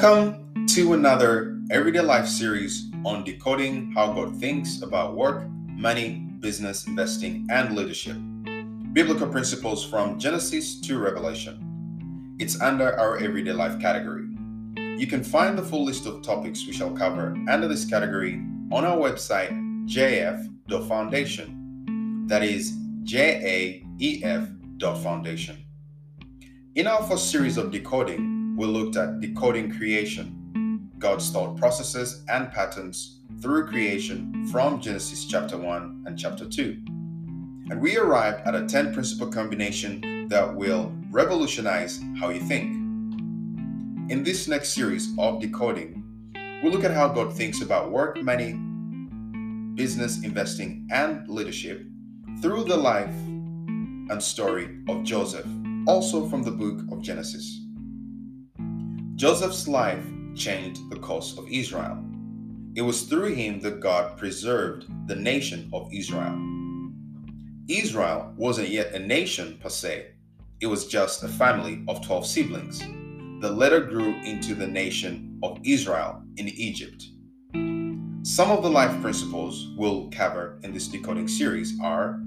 Welcome to another Everyday Life series on decoding how God thinks about work, money, business, investing, and leadership. Biblical principles from Genesis to Revelation. It's under our Everyday Life category. You can find the full list of topics we shall cover under this category on our website, jaef.foundation. That is J A E F Foundation. In our first series of decoding, we looked at decoding creation, God's thought processes and patterns through creation from Genesis chapter 1 and chapter 2. And we arrived at a 10 principle combination that will revolutionize how you think. In this next series of decoding, we'll look at how God thinks about work, money, business, investing, and leadership through the life and story of Joseph, also from the book of Genesis. Joseph's life changed the course of Israel. It was through him that God preserved the nation of Israel. Israel wasn't yet a nation per se, it was just a family of 12 siblings The later grew into the nation of Israel in Egypt. Some of the life principles we'll cover in this decoding series are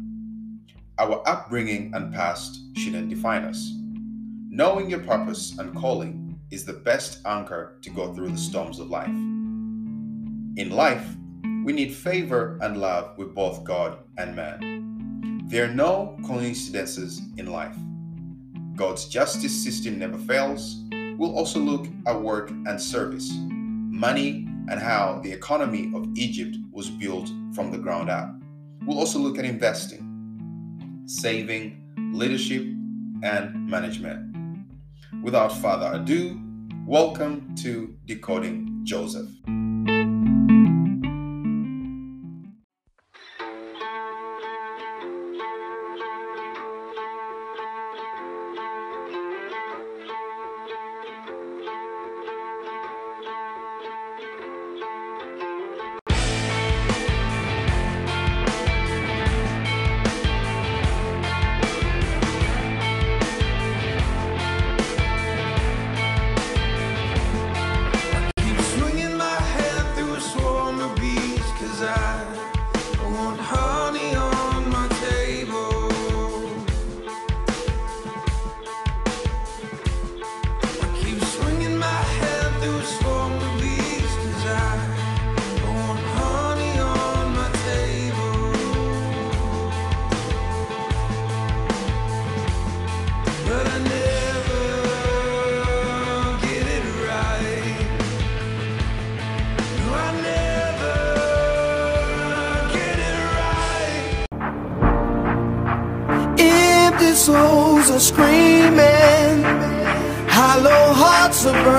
our upbringing and past shouldn't define us. Knowing your purpose and calling is the best anchor to go through the storms of life. In life, we need favor and love with both God and man. There are no coincidences in life. God's justice system never fails. We'll also look at work and service, money, and how the economy of Egypt was built from the ground up. We'll also look at investing, saving, leadership, and management. Without further ado, welcome to Decoding Joseph. Hearts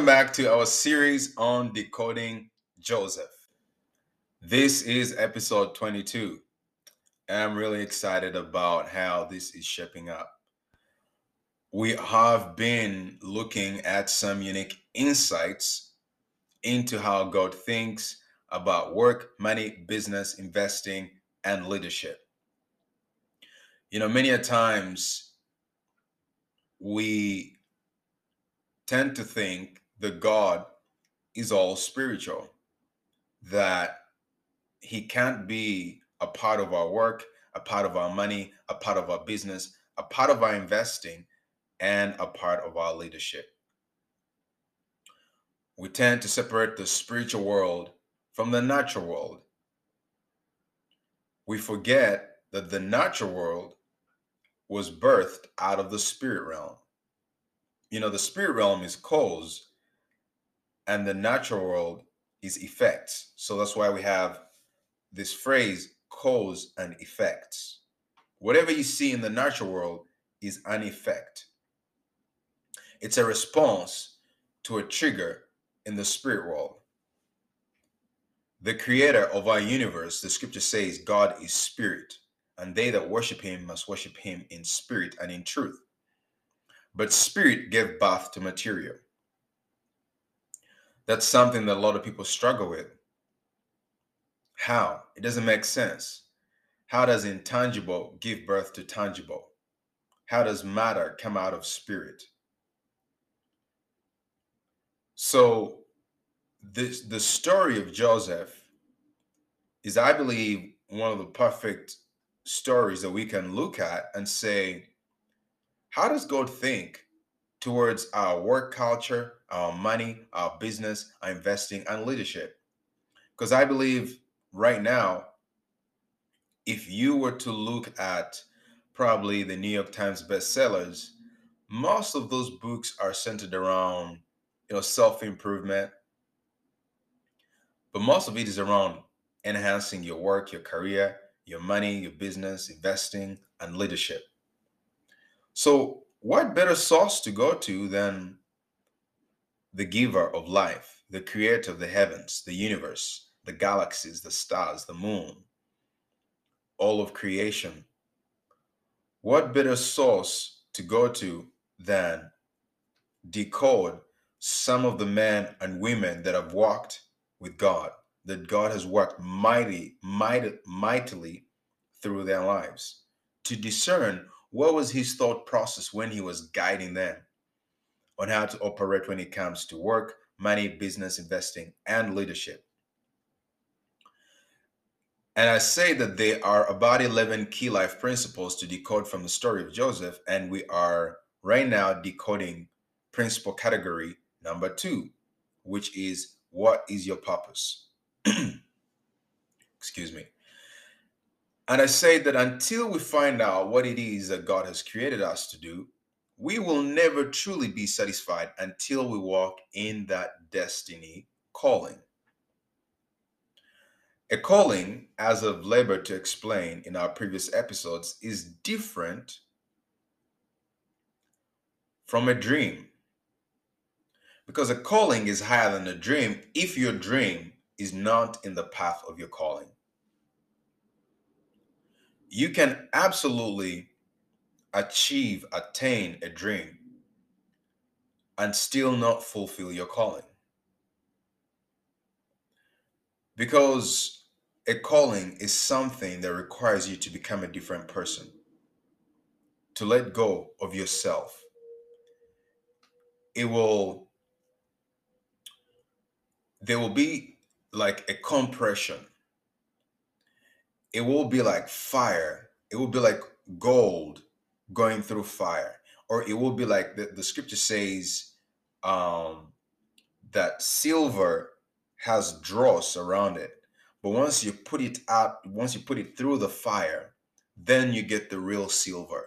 Welcome back to our series on decoding Joseph. This is episode 22. And I'm really excited about how this is shaping up. We have been looking at some unique insights into how God thinks about work, money, business, investing, and leadership. You know, many a times we tend to think that God is all spiritual, that he can't be a part of our work, a part of our money, a part of our business, a part of our investing, and a part of our leadership. We tend to separate the spiritual world from the natural world. We forget that the natural world was birthed out of the spirit realm. You know, the spirit realm is cause, and the natural world is effects. So that's why we have this phrase cause and effects. Whatever you see in the natural world is an effect, it's a response to a trigger in the spirit world. The creator of our universe, the scripture says, God is spirit, and they that worship him must worship him in spirit and in truth. But spirit gave birth to material. That's something that a lot of people struggle with. How? It doesn't make sense. How does intangible give birth to tangible? How does matter come out of spirit? So, this the story of Joseph is, I believe, one of the perfect stories that we can look at and say, how does God think towards our work culture, our money, our business, our investing, and leadership? Because I believe right now, if you were to look at probably the New York Times bestsellers, most of those books are centered around, you know, self-improvement, but most of it is around enhancing your work, your career, your money, your business, investing, and leadership. So, what better source to go to than the giver of life, the creator of the heavens, the universe, the galaxies, the stars, the moon, all of creation? What better source to go to than decode some of the men and women that have walked with God, that God has worked mighty, mighty, mightily through their lives to discern what was his thought process when he was guiding them on how to operate when it comes to work, money, business, investing, and leadership. And I say that there are about 11 key life principles to decode from the story of Joseph, and we are right now decoding principle category number two, which is what is your purpose? Excuse me. And I say that until we find out what it is that God has created us to do, we will never truly be satisfied until we walk in that destiny calling. A calling, as I've labored to explain in our previous episodes, is different from a dream. Because a calling is higher than a dream if your dream is not in the path of your calling you can absolutely achieve, attain a dream and still not fulfill your calling. Because a calling is something that requires you to become a different person, to let go of yourself. It will, there will be like a compression it will be like fire. It will be like gold going through fire. Or it will be like the, the scripture says um, that silver has dross around it. But once you put it out, once you put it through the fire, then you get the real silver.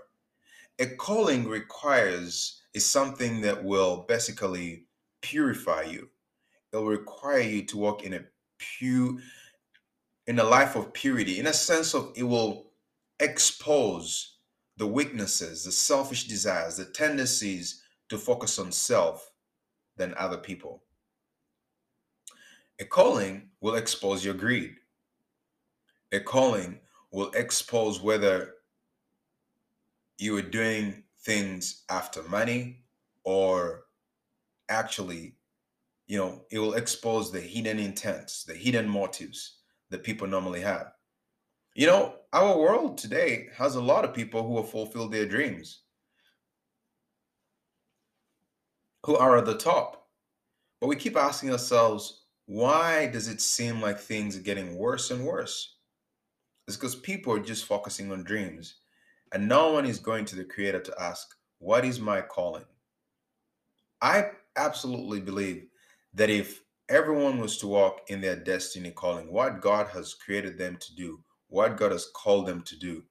A calling requires is something that will basically purify you. It will require you to walk in a pure in a life of purity, in a sense of it will expose the weaknesses, the selfish desires, the tendencies to focus on self than other people. A calling will expose your greed. A calling will expose whether you are doing things after money or actually, you know, it will expose the hidden intents, the hidden motives that people normally have. You know, our world today has a lot of people who have fulfilled their dreams, who are at the top. But we keep asking ourselves, why does it seem like things are getting worse and worse? It's because people are just focusing on dreams, and no one is going to the Creator to ask, What is my calling? I absolutely believe that if everyone was to walk in their destiny calling, what God has created them to do, what God has called them to do,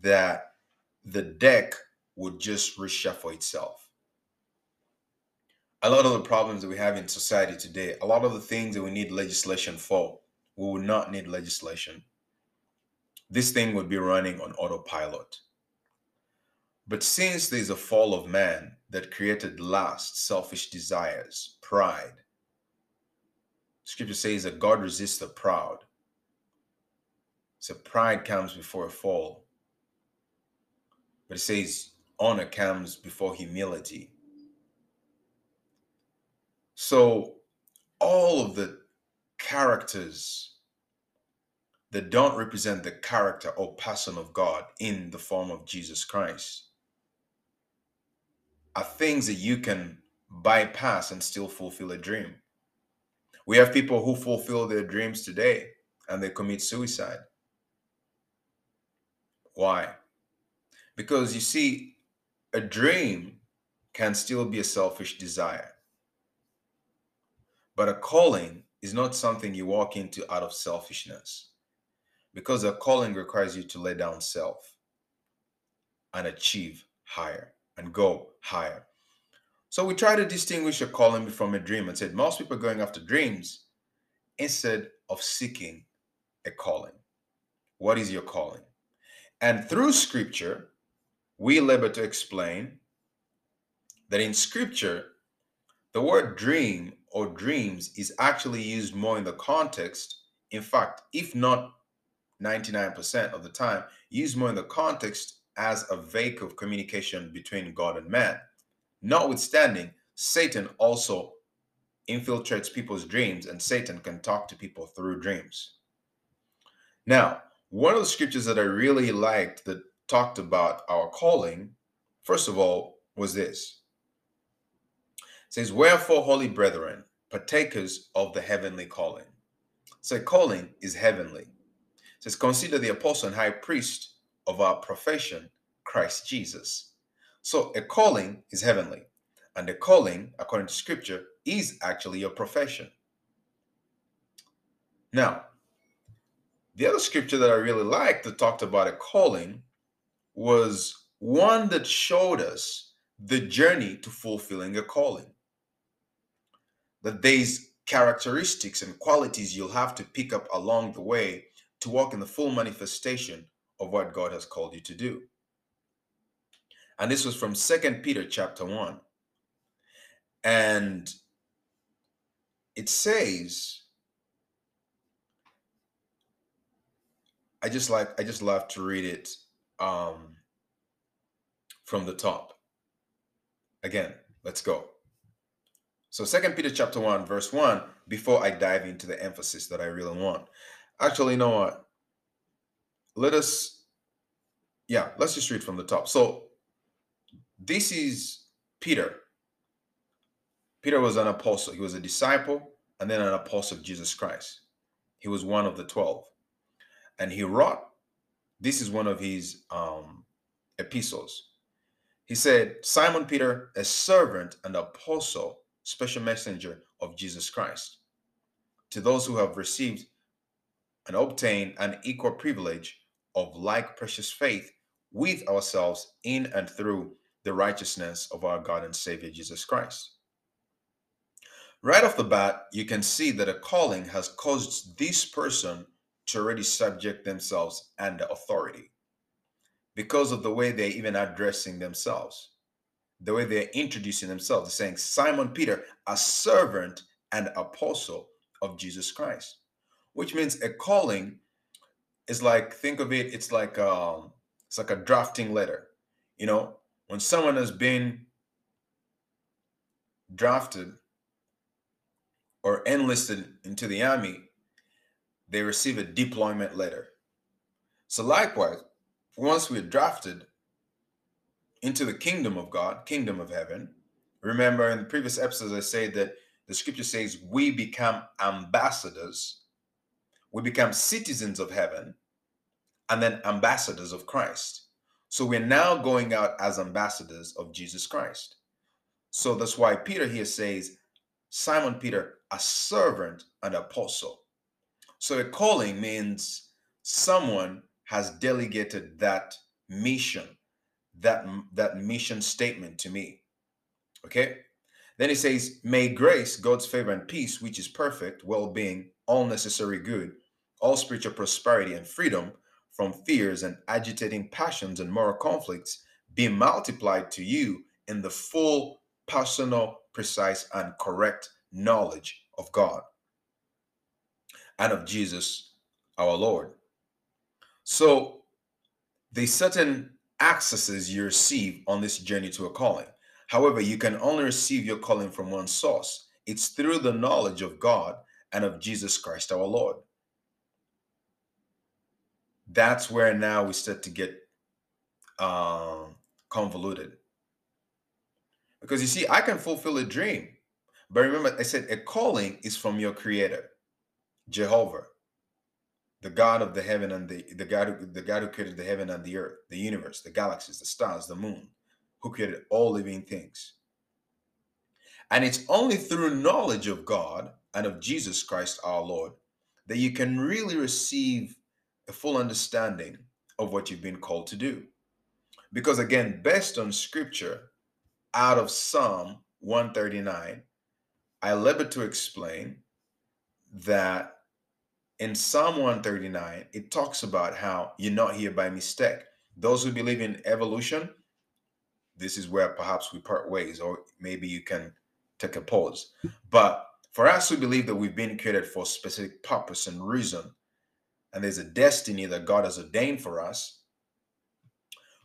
that the deck would just reshuffle itself. A lot of the problems that we have in society today, a lot of the things that we need legislation for, we would not need legislation. This thing would be running on autopilot. But since there's a fall of man that created lust, selfish desires, pride, Scripture says that God resists the proud. So pride comes before a fall. But it says honor comes before humility. So all of the characters that don't represent the character or person of God in the form of Jesus Christ are things that you can bypass and still fulfill a dream. We have people who fulfill their dreams today and they commit suicide. Why? Because you see, a dream can still be a selfish desire. But a calling is not something you walk into out of selfishness. Because a calling requires you to lay down self and achieve higher and go higher. So we try to distinguish a calling from a dream and said most people are going after dreams instead of seeking a calling. What is your calling? And through scripture, we labor to explain that in scripture, the word dream or dreams is actually used more in the context. In fact, if not 99% of the time, used more in the context as a vehicle of communication between God and man. Notwithstanding, Satan also infiltrates people's dreams, and Satan can talk to people through dreams. Now, one of the scriptures that I really liked that talked about our calling, first of all, was this. It says, Wherefore, holy brethren, partakers of the heavenly calling. So calling is heavenly. It says, Consider the apostle and high priest of our profession, Christ Jesus. So a calling is heavenly. And a calling, according to scripture, is actually your profession. Now, the other scripture that I really liked that talked about a calling was one that showed us the journey to fulfilling a calling. That there's characteristics and qualities you'll have to pick up along the way to walk in the full manifestation of what God has called you to do. And this was from Second Peter chapter 1. And it says, I just like I just love to read it um, from the top. Again, let's go. So Second Peter chapter 1, verse 1, before I dive into the emphasis that I really want. Actually, you know what? Let us, yeah, let's just read from the top. So this is Peter. Peter was an apostle. He was a disciple and then an apostle of Jesus Christ. He was one of the 12. And he wrote, this is one of his um, epistles. He said, Simon Peter, a servant and apostle, special messenger of Jesus Christ, to those who have received and obtained an equal privilege of like precious faith with ourselves in and through the righteousness of our God and Savior Jesus Christ. Right off the bat, you can see that a calling has caused this person to already subject themselves under authority because of the way they're even addressing themselves, the way they're introducing themselves. Saying, Simon Peter, a servant and apostle of Jesus Christ, which means a calling is like, think of it, it's like um, it's like a drafting letter. You know, when someone has been drafted or enlisted into the army, they receive a deployment letter. So, likewise, once we're drafted into the kingdom of God, kingdom of heaven, remember in the previous episodes, I said that the scripture says we become ambassadors, we become citizens of heaven, and then ambassadors of Christ. So we're now going out as ambassadors of Jesus Christ. So that's why Peter here says, Simon Peter, a servant and apostle. So a calling means someone has delegated that mission, that, that mission statement to me. Okay? Then he says, May grace, God's favor, and peace, which is perfect, well being, all necessary good, all spiritual prosperity and freedom from fears and agitating passions and moral conflicts be multiplied to you in the full, personal, precise, and correct knowledge of God and of Jesus our Lord. So, the certain accesses you receive on this journey to a calling. However, you can only receive your calling from one source. It's through the knowledge of God and of Jesus Christ our Lord that's where now we start to get um, convoluted. Because you see, I can fulfill a dream, but remember, I said a calling is from your Creator, Jehovah, the God of the heaven and the the God the God who created the heaven and the earth, the universe, the galaxies, the stars, the moon, who created all living things. And it's only through knowledge of God and of Jesus Christ our Lord that you can really receive a full understanding of what you've been called to do. Because again, based on scripture out of Psalm 139, I labor to explain that in Psalm 139, it talks about how you're not here by mistake. Those who believe in evolution, this is where perhaps we part ways, or maybe you can take a pause. But for us who believe that we've been created for a specific purpose and reason, and there's a destiny that God has ordained for us,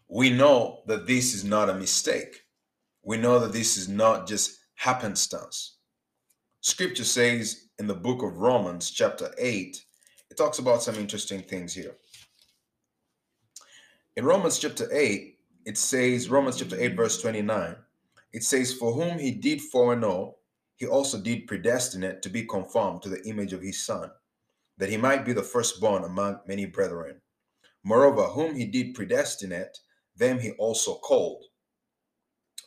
we know that this is not a mistake. We know that this is not just happenstance. Scripture says in the book of Romans, chapter 8, it talks about some interesting things here. In Romans chapter 8, it says, Romans chapter 8, verse 29, it says, For whom he did foreknow, he also did predestinate to be conformed to the image of his son, that he might be the firstborn among many brethren. Moreover, whom he did predestinate, them he also called.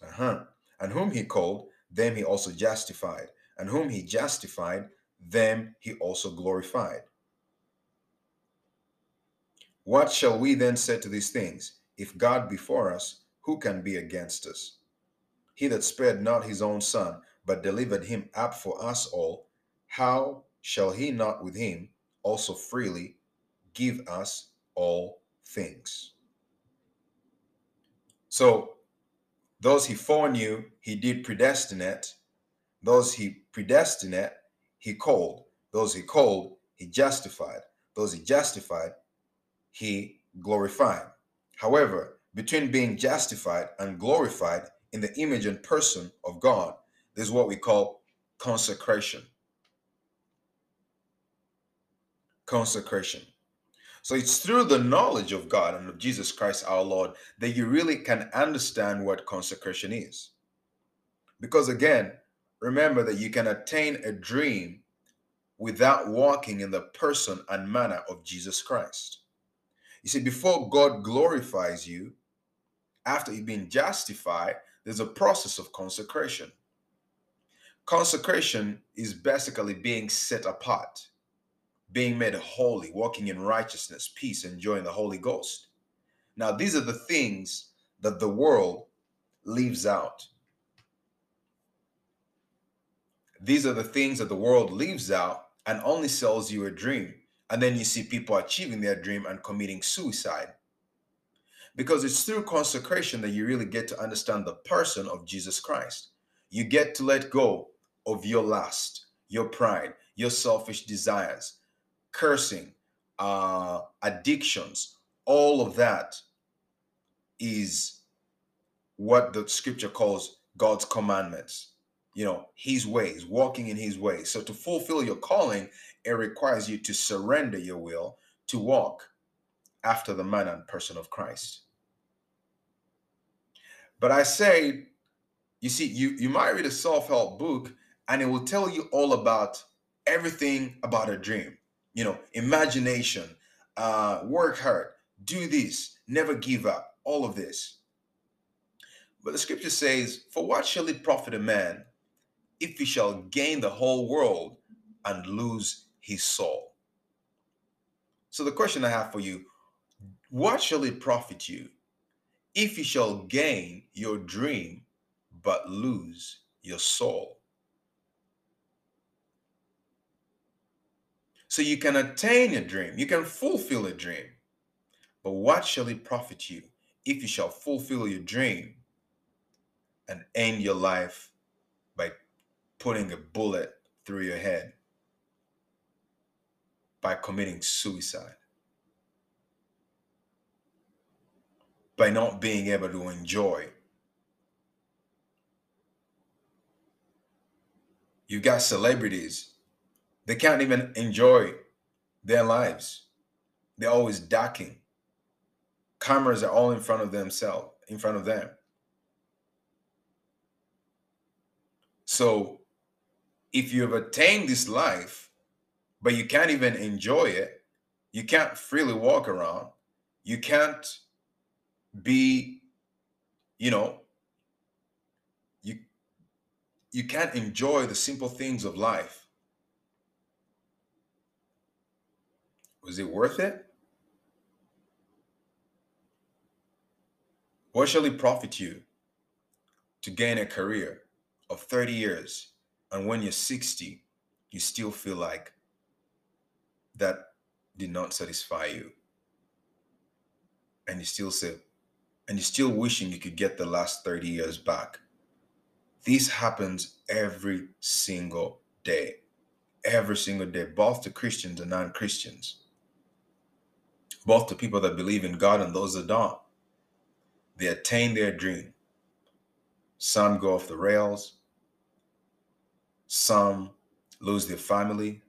Uh-huh. And whom he called, them he also justified and whom he justified, them he also glorified. What shall we then say to these things? If God be for us, who can be against us? He that spared not his own son, but delivered him up for us all, how shall he not with him also freely give us all things? So, those he foreknew, he did predestinate those he predestinate, he called. Those he called, he justified. Those he justified, he glorified. However, between being justified and glorified in the image and person of God, there's what we call consecration. Consecration. So it's through the knowledge of God and of Jesus Christ our Lord that you really can understand what consecration is. Because again, Remember that you can attain a dream without walking in the person and manner of Jesus Christ. You see, before God glorifies you, after you've been justified, there's a process of consecration. Consecration is basically being set apart, being made holy, walking in righteousness, peace, enjoying the Holy Ghost. Now, these are the things that the world leaves out. These are the things that the world leaves out and only sells you a dream. And then you see people achieving their dream and committing suicide. Because it's through consecration that you really get to understand the person of Jesus Christ. You get to let go of your lust, your pride, your selfish desires, cursing, uh, addictions, all of that is what the scripture calls God's commandments you know, his ways, walking in his ways. So to fulfill your calling, it requires you to surrender your will to walk after the manner and person of Christ. But I say, you see, you, you might read a self-help book and it will tell you all about everything about a dream. You know, imagination, uh, work hard, do this, never give up, all of this. But the scripture says, For what shall it profit a man if he shall gain the whole world and lose his soul. So the question I have for you, what shall it profit you if you shall gain your dream but lose your soul? So you can attain a dream, you can fulfill a dream, but what shall it profit you if you shall fulfill your dream and end your life by putting a bullet through your head by committing suicide, by not being able to enjoy. You've got celebrities, they can't even enjoy their lives. They're always ducking. Cameras are all in front of themselves, in front of them. So if you have attained this life, but you can't even enjoy it, you can't freely walk around, you can't be, you know, you you can't enjoy the simple things of life. Was it worth it? What shall it profit you to gain a career of 30 years and when you're 60, you still feel like that did not satisfy you. And you still say, and you're still wishing you could get the last 30 years back. This happens every single day. Every single day, both to Christians and non Christians, both to people that believe in God and those that don't. They attain their dream. Some go off the rails, some lose their family.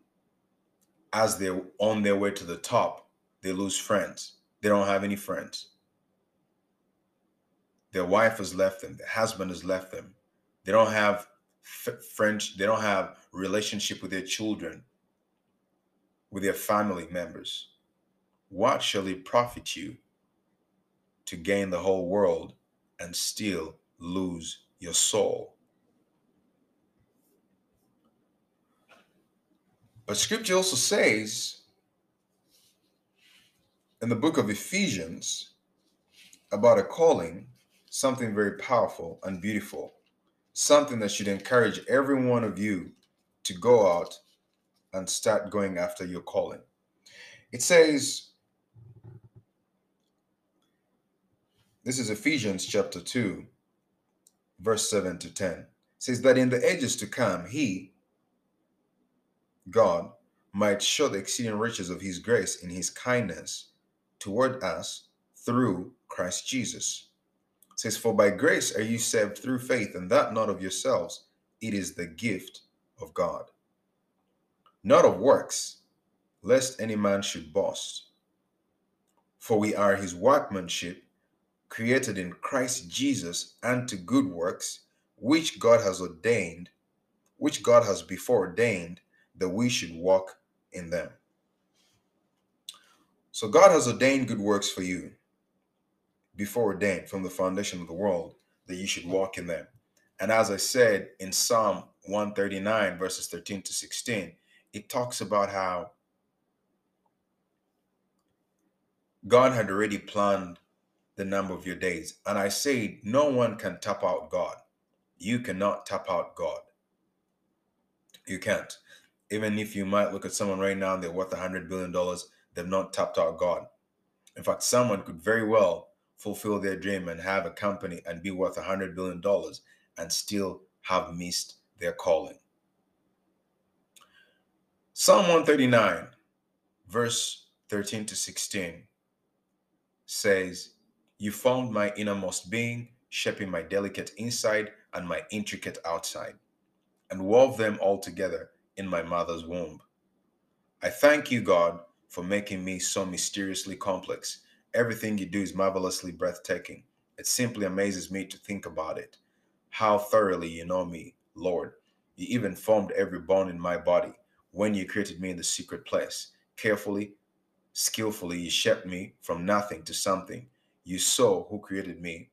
As they're on their way to the top, they lose friends. They don't have any friends. Their wife has left them. Their husband has left them. They don't have f- French. They don't have relationship with their children, with their family members. What shall it profit you to gain the whole world and still lose your soul? But scripture also says in the book of Ephesians about a calling, something very powerful and beautiful, something that should encourage every one of you to go out and start going after your calling. It says, this is Ephesians chapter 2, verse 7 to 10. It says that in the ages to come, he, God might show the exceeding riches of his grace in his kindness toward us through Christ Jesus. It says, For by grace are you saved through faith, and that not of yourselves, it is the gift of God. Not of works, lest any man should boast. For we are his workmanship, created in Christ Jesus unto good works, which God has ordained, which God has before ordained that we should walk in them. So God has ordained good works for you before ordained from the foundation of the world that you should walk in them. And as I said in Psalm 139, verses 13 to 16, it talks about how God had already planned the number of your days. And I say, no one can tap out God. You cannot tap out God. You can't even if you might look at someone right now, and they're worth a hundred billion dollars, they've not tapped out God. In fact, someone could very well fulfill their dream and have a company and be worth a hundred billion dollars and still have missed their calling. Psalm 139, verse 13 to 16 says, You formed my innermost being, shaping my delicate inside and my intricate outside, and wove them all together in my mother's womb. I thank you, God, for making me so mysteriously complex. Everything you do is marvelously breathtaking. It simply amazes me to think about it. How thoroughly you know me, Lord. You even formed every bone in my body when you created me in the secret place. Carefully, skillfully, you shaped me from nothing to something. You saw who created me.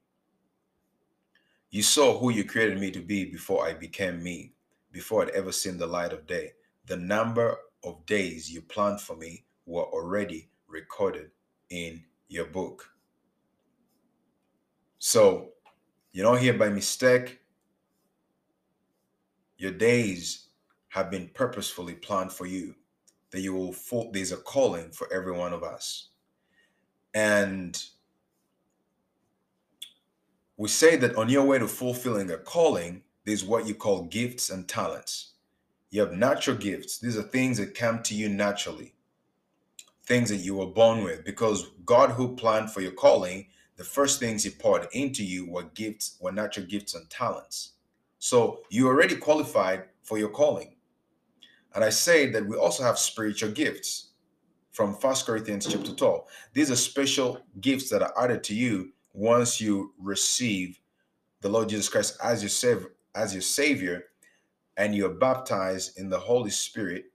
You saw who you created me to be before I became me before I'd ever seen the light of day. The number of days you planned for me were already recorded in your book. So, you're not here by mistake. Your days have been purposefully planned for you. That you will there's a calling for every one of us. And we say that on your way to fulfilling a calling, there's what you call gifts and talents. You have natural gifts. These are things that come to you naturally, things that you were born with. Because God, who planned for your calling, the first things He poured into you were gifts, were natural gifts and talents. So you already qualified for your calling. And I say that we also have spiritual gifts from First Corinthians chapter 12. These are special gifts that are added to you once you receive the Lord Jesus Christ as your savior, as your Savior and you're baptized in the Holy Spirit,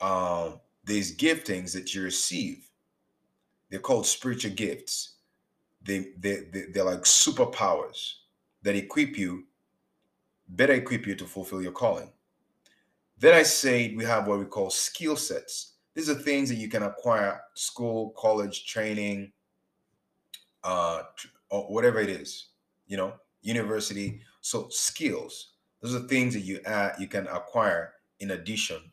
um, these giftings that you receive, they're called spiritual gifts. They, they, they, they're like superpowers that equip you, better equip you to fulfill your calling. Then I say we have what we call skill sets. These are things that you can acquire school, college, training, uh, or whatever it is, you know, university so skills, those are things that you add, you can acquire in addition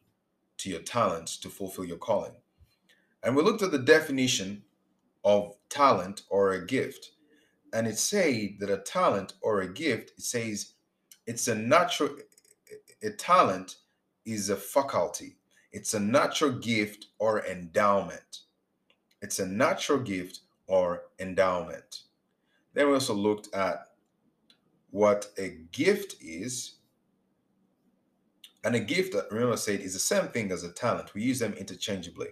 to your talents to fulfill your calling. And we looked at the definition of talent or a gift. And it said that a talent or a gift, it says it's a natural, a talent is a faculty. It's a natural gift or endowment. It's a natural gift or endowment. Then we also looked at what a gift is. And a gift, uh, remember, I said, is the same thing as a talent. We use them interchangeably.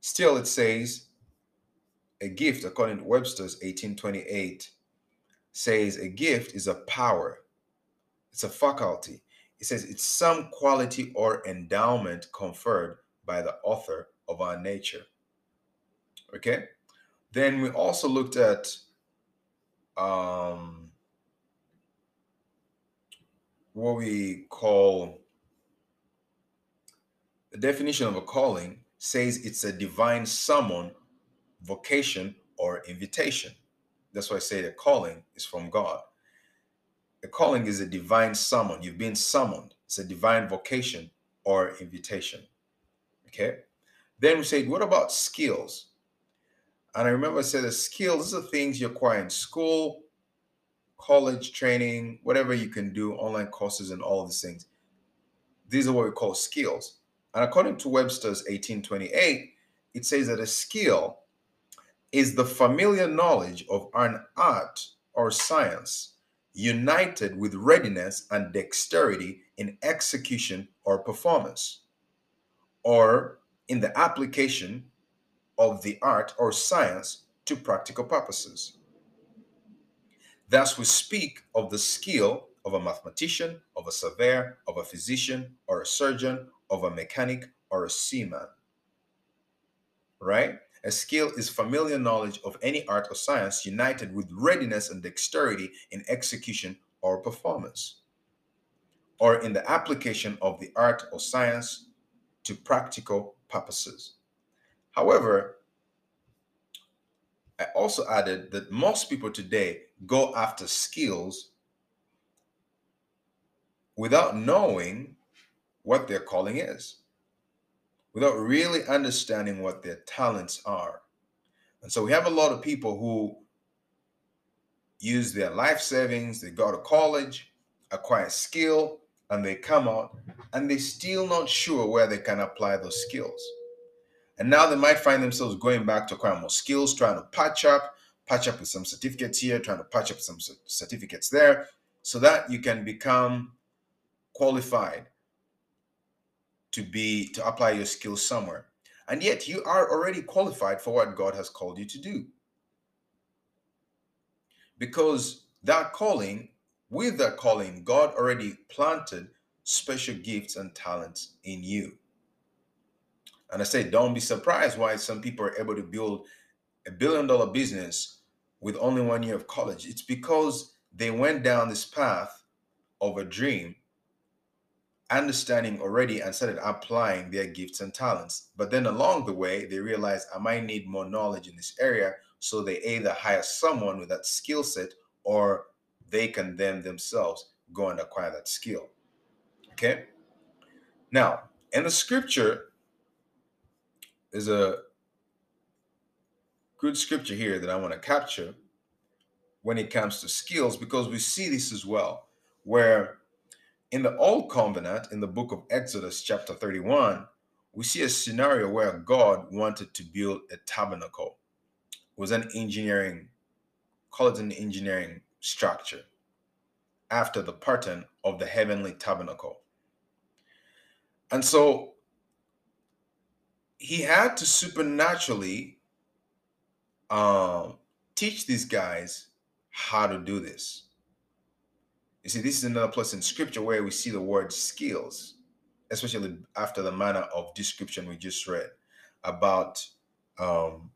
Still, it says a gift, according to Webster's 1828, says a gift is a power, it's a faculty. It says it's some quality or endowment conferred by the author of our nature. Okay? Then we also looked at um, what we call the definition of a calling says it's a divine summon, vocation, or invitation. That's why I say the calling is from God. A calling is a divine summon. You've been summoned. It's a divine vocation or invitation. Okay. Then we said, what about skills? And I remember I said the skills, these are things you acquire in school, college training, whatever you can do, online courses, and all these things. These are what we call skills. And according to Webster's 1828, it says that a skill is the familiar knowledge of an art or science united with readiness and dexterity in execution or performance, or in the application of the art or science to practical purposes. Thus, we speak of the skill of a mathematician, of a surveyor, of a physician, or a surgeon, of a mechanic or a seaman. Right? A skill is familiar knowledge of any art or science united with readiness and dexterity in execution or performance, or in the application of the art or science to practical purposes. However, I also added that most people today go after skills without knowing what their calling is without really understanding what their talents are. And so we have a lot of people who use their life savings, they go to college, acquire skill, and they come out and they're still not sure where they can apply those skills. And now they might find themselves going back to acquire more skills, trying to patch up, patch up with some certificates here, trying to patch up some certificates there, so that you can become qualified to be to apply your skills somewhere. And yet you are already qualified for what god has called you to do. Because that calling with that calling god already planted special gifts and talents in you and i say don't be surprised why some people are able to build a billion dollar business with only one year of college it's because they went down this path of a dream understanding already and started applying their gifts and talents. But then along the way, they realized I might need more knowledge in this area. So they either hire someone with that skill set or they can then themselves go and acquire that skill. Okay. Now, in the scripture, there's a good scripture here that I want to capture when it comes to skills because we see this as well, where in the Old Covenant, in the book of Exodus, chapter 31, we see a scenario where God wanted to build a tabernacle. It was an engineering, call it an engineering structure after the pattern of the heavenly tabernacle. And so he had to supernaturally um, teach these guys how to do this. You see, this is another place in scripture where we see the word skills, especially after the manner of description we just read about um,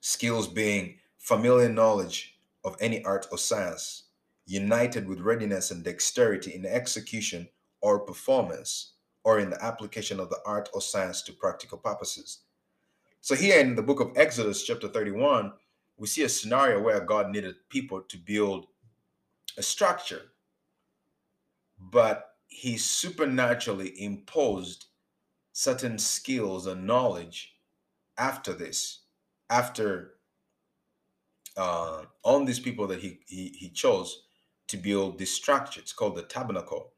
skills being familiar knowledge of any art or science, united with readiness and dexterity in execution or performance, or in the application of the art or science to practical purposes. So, here in the book of Exodus, chapter 31, we see a scenario where God needed people to build a structure, but he supernaturally imposed certain skills and knowledge after this, after uh, on these people that he, he he chose to build this structure. It's called the tabernacle.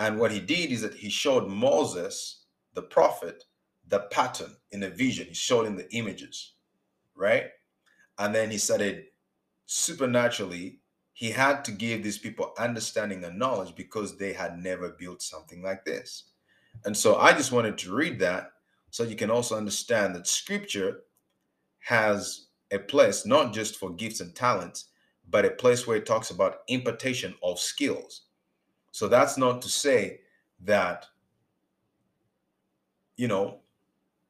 And what he did is that he showed Moses, the prophet, the pattern in a vision. He showed him the images, right? And then he started supernaturally, he had to give these people understanding and knowledge because they had never built something like this. And so I just wanted to read that so you can also understand that scripture has a place not just for gifts and talents, but a place where it talks about impartation of skills. So that's not to say that, you know,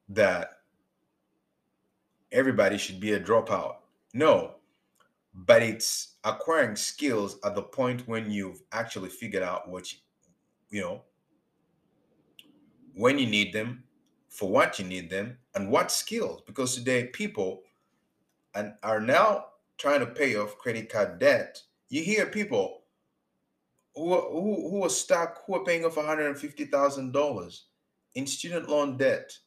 that everybody should be a dropout. No, but it's acquiring skills at the point when you've actually figured out what you, you know, when you need them, for what you need them, and what skills. Because today people and are now trying to pay off credit card debt. You hear people who who, who stuck, who are paying off $150,000 in student loan debt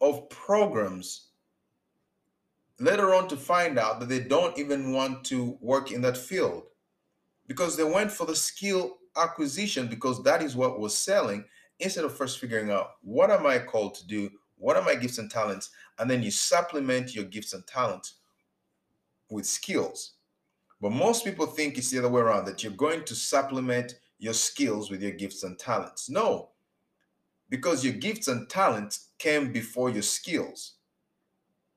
of programs later on to find out that they don't even want to work in that field because they went for the skill acquisition because that is what was selling instead of first figuring out what am I called to do? What are my gifts and talents? And then you supplement your gifts and talents with skills. But most people think it's the other way around that you're going to supplement your skills with your gifts and talents. No, because your gifts and talents came before your skills.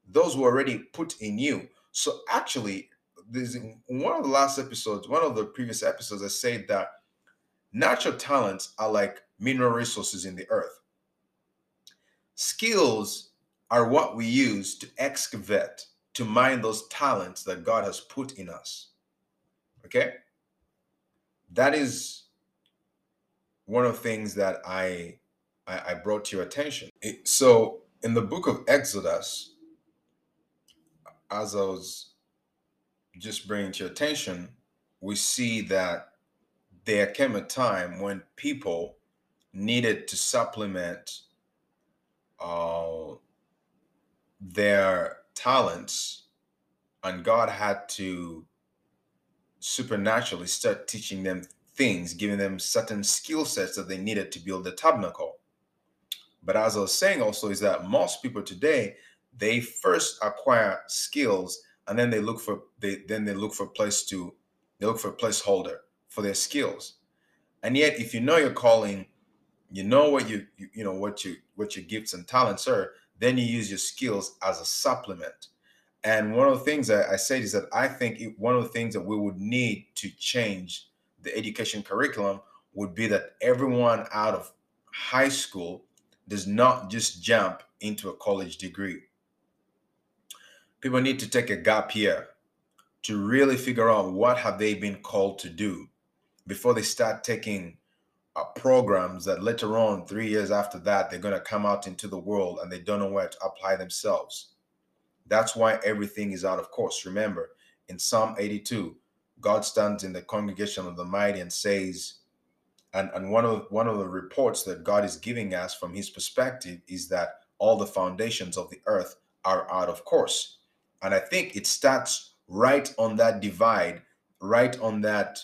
Those were already put in you. So actually, there's in one of the last episodes, one of the previous episodes, I said that natural talents are like mineral resources in the earth. Skills are what we use to excavate, to mine those talents that God has put in us. Okay? That is one of the things that I I, I brought to your attention. It, so in the book of Exodus, as I was just bringing to your attention, we see that there came a time when people needed to supplement uh, their talents, and God had to supernaturally start teaching them things, giving them certain skill sets that they needed to build the tabernacle. But as I was saying also, is that most people today they first acquire skills and then they look for they then they look for place to they look for a placeholder for their skills. And yet, if you know your calling, you know what you, you you know what you what your gifts and talents are, then you use your skills as a supplement. And one of the things I, I said is that I think it, one of the things that we would need to change the education curriculum would be that everyone out of high school does not just jump into a college degree. People need to take a gap year to really figure out what have they been called to do before they start taking uh, programs that later on, three years after that, they're going to come out into the world and they don't know where to apply themselves. That's why everything is out of course. Remember, in Psalm 82, God stands in the congregation of the mighty and says, and, and one of one of the reports that God is giving us from his perspective is that all the foundations of the earth are out of course. And I think it starts right on that divide, right on that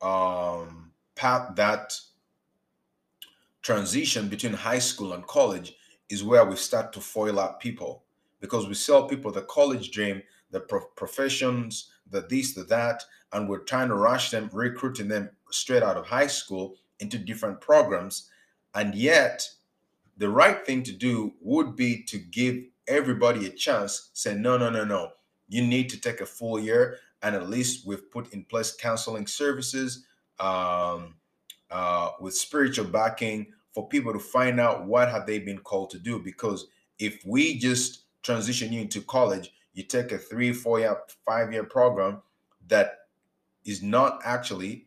um path that transition between high school and college is where we start to foil up people because we sell people the college dream, the pro- professions, the this, the that, and we're trying to rush them, recruiting them straight out of high school into different programs. And yet, the right thing to do would be to give everybody a chance, say, no, no, no, no. You need to take a full year. And at least we've put in place counseling services um, uh, with spiritual backing for people to find out what have they been called to do. Because if we just transition you into college, you take a three, four year, five year program that is not actually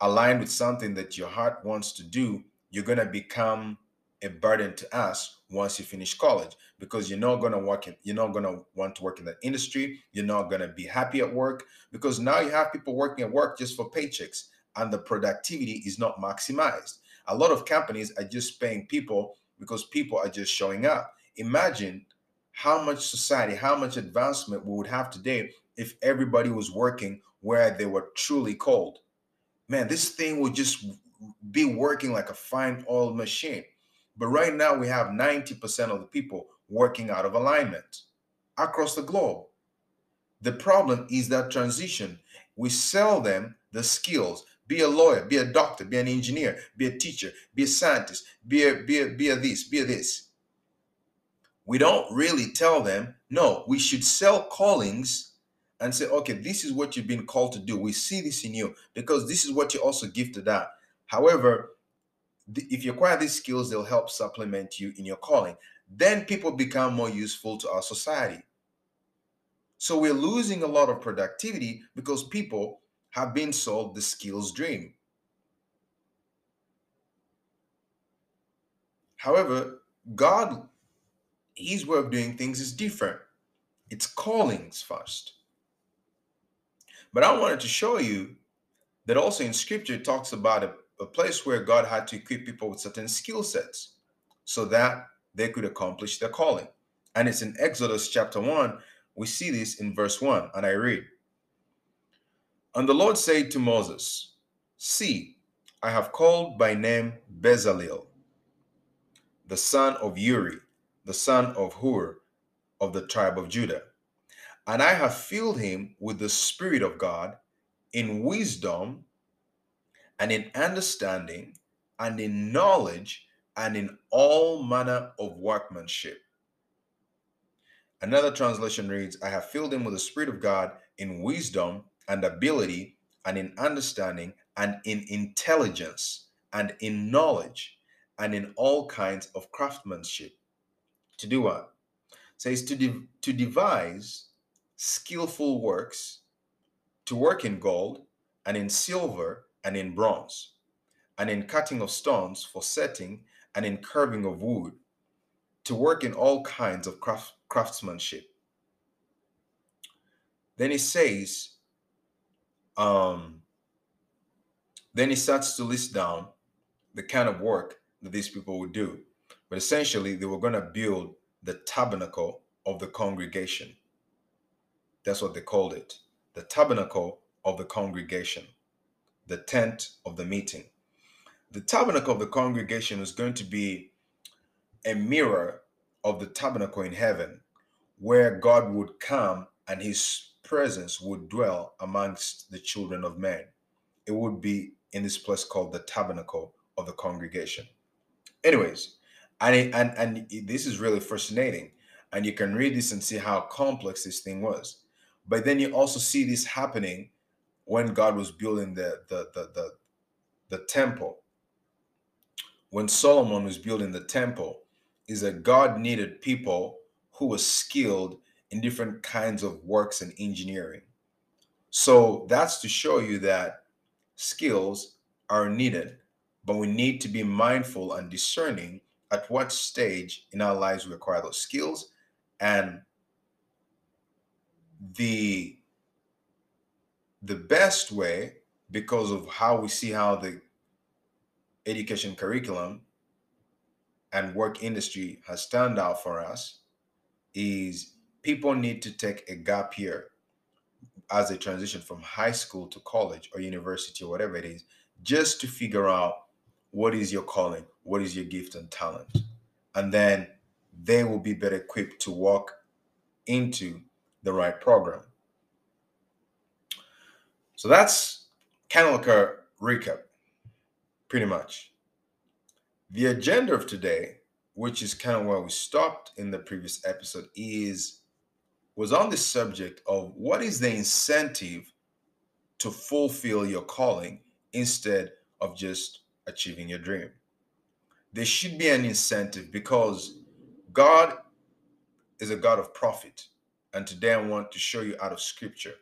aligned with something that your heart wants to do, you're going to become a burden to us once you finish college because you're not going to work in, you're not going to want to work in that industry you're not going to be happy at work because now you have people working at work just for paychecks and the productivity is not maximized A lot of companies are just paying people because people are just showing up. Imagine how much society, how much advancement we would have today if everybody was working where they were truly called. Man, this thing would just be working like a fine oiled machine. But right now, we have 90% of the people working out of alignment across the globe. The problem is that transition. We sell them the skills. Be a lawyer, be a doctor, be an engineer, be a teacher, be a scientist, be a be a be a this, be a this. We don't really tell them, no, we should sell callings and say, okay, this is what you've been called to do. We see this in you because this is what you're also gifted at. However, if you acquire these skills, they'll help supplement you in your calling. Then people become more useful to our society. So we're losing a lot of productivity because people have been sold the skills dream. However, God, His way of doing things is different. It's callings first. But I wanted to show you that also in scripture it talks about a, a place where God had to equip people with certain skill sets so that they could accomplish their calling. And it's in Exodus chapter 1. We see this in verse 1, and I read And the Lord said to Moses, See, I have called by name Bezalel, the son of Uri, the son of Hur, of the tribe of Judah and I have filled him with the Spirit of God in wisdom and in understanding and in knowledge and in all manner of workmanship. Another translation reads, I have filled him with the Spirit of God in wisdom and ability and in understanding and in intelligence and in knowledge and in all kinds of craftsmanship. To do what? Says to, de- to devise skillful works, to work in gold, and in silver, and in bronze, and in cutting of stones for setting, and in carving of wood, to work in all kinds of craft, craftsmanship. Then he says, um, then he starts to list down the kind of work that these people would do. But essentially, they were going to build the tabernacle of the congregation. That's what they called it the tabernacle of the congregation, the tent of the meeting. The tabernacle of the congregation is going to be a mirror of the tabernacle in heaven, where God would come and his presence would dwell amongst the children of men. It would be in this place called the tabernacle of the congregation. Anyways, and, and, and this is really fascinating. And you can read this and see how complex this thing was. But then you also see this happening when God was building the the the the, the temple. When Solomon was building the temple, is that God needed people who were skilled in different kinds of works and engineering. So that's to show you that skills are needed, but we need to be mindful and discerning at what stage in our lives we acquire those skills and the the best way because of how we see how the education curriculum and work industry has turned out for us is people need to take a gap year as they transition from high school to college or university or whatever it is just to figure out what is your calling what is your gift and talent and then they will be better equipped to walk into the right program. So that's kind of like a recap, pretty much. The agenda of today, which is kind of where we stopped in the previous episode, is was on the subject of what is the incentive to fulfill your calling instead of just achieving your dream. There should be an incentive because God is a God of profit. And today I want to show you out of scripture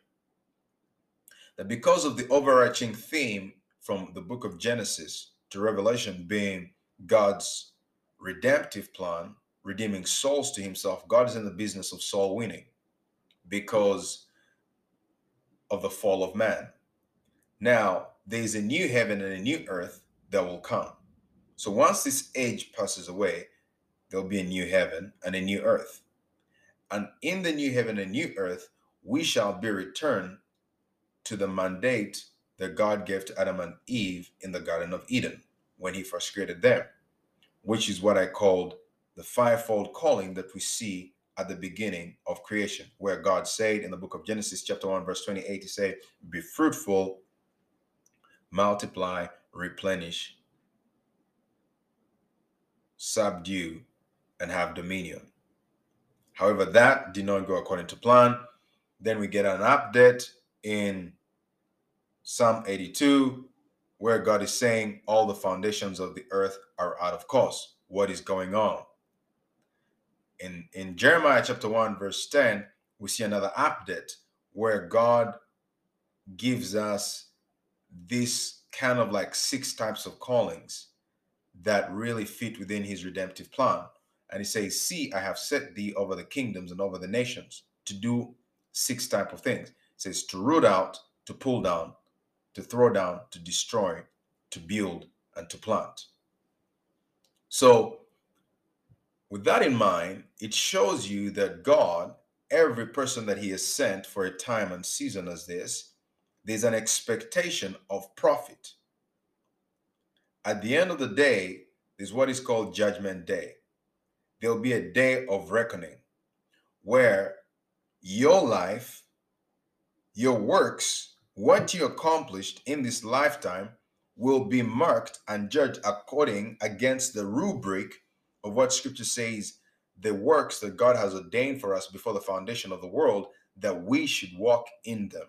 that because of the overarching theme from the book of Genesis to Revelation being God's redemptive plan, redeeming souls to himself, God is in the business of soul winning because of the fall of man. Now, there is a new heaven and a new earth that will come. So once this age passes away, there'll be a new heaven and a new earth. And in the new heaven and new earth, we shall be returned to the mandate that God gave to Adam and Eve in the Garden of Eden when he first created them, which is what I called the fivefold calling that we see at the beginning of creation, where God said in the book of Genesis, chapter 1, verse 28, He said, Be fruitful, multiply, replenish, subdue, and have dominion. However, that did not go according to plan. Then we get an update in Psalm 82, where God is saying all the foundations of the earth are out of course. What is going on? In, in Jeremiah chapter 1, verse 10, we see another update where God gives us this kind of like six types of callings that really fit within his redemptive plan. And he says, See, I have set thee over the kingdoms and over the nations to do six type of things. It says to root out, to pull down, to throw down, to destroy, to build, and to plant. So, with that in mind, it shows you that God, every person that He has sent for a time and season as this, there's an expectation of profit. At the end of the day, there's what is called Judgment Day. There'll be a day of reckoning where your life, your works, what you accomplished in this lifetime will be marked and judged according against the rubric of what scripture says the works that God has ordained for us before the foundation of the world that we should walk in them.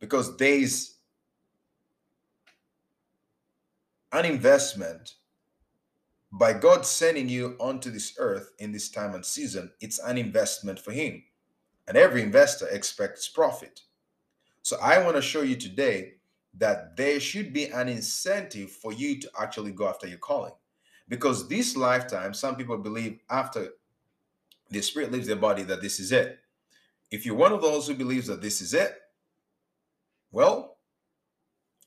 Because there's an investment by God sending you onto this earth in this time and season, it's an investment for Him. And every investor expects profit. So I want to show you today that there should be an incentive for you to actually go after your calling. Because this lifetime, some people believe after the spirit leaves their body that this is it. If you're one of those who believes that this is it, well,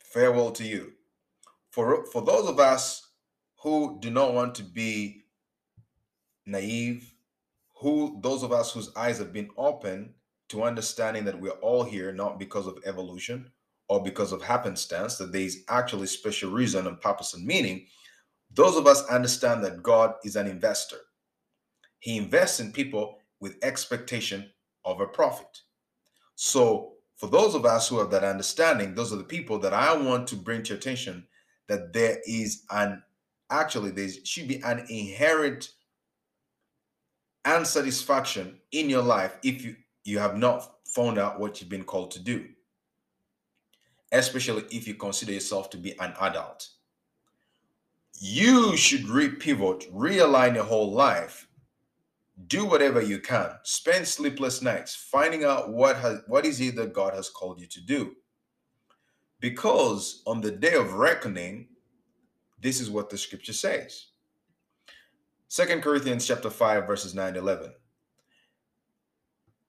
farewell to you. For, for those of us who do not want to be naive, who those of us whose eyes have been open to understanding that we're all here not because of evolution or because of happenstance, that there is actually special reason and purpose and meaning, those of us understand that God is an investor. He invests in people with expectation of a profit. So, for those of us who have that understanding, those are the people that I want to bring to your attention that there is an actually there should be an inherent unsatisfaction in your life if you you have not found out what you've been called to do especially if you consider yourself to be an adult. You should repivot realign your whole life do whatever you can spend sleepless nights finding out what has what is it that god has called you to do because on the day of reckoning this is what the scripture says. Second Corinthians chapter 5, verses 9 11.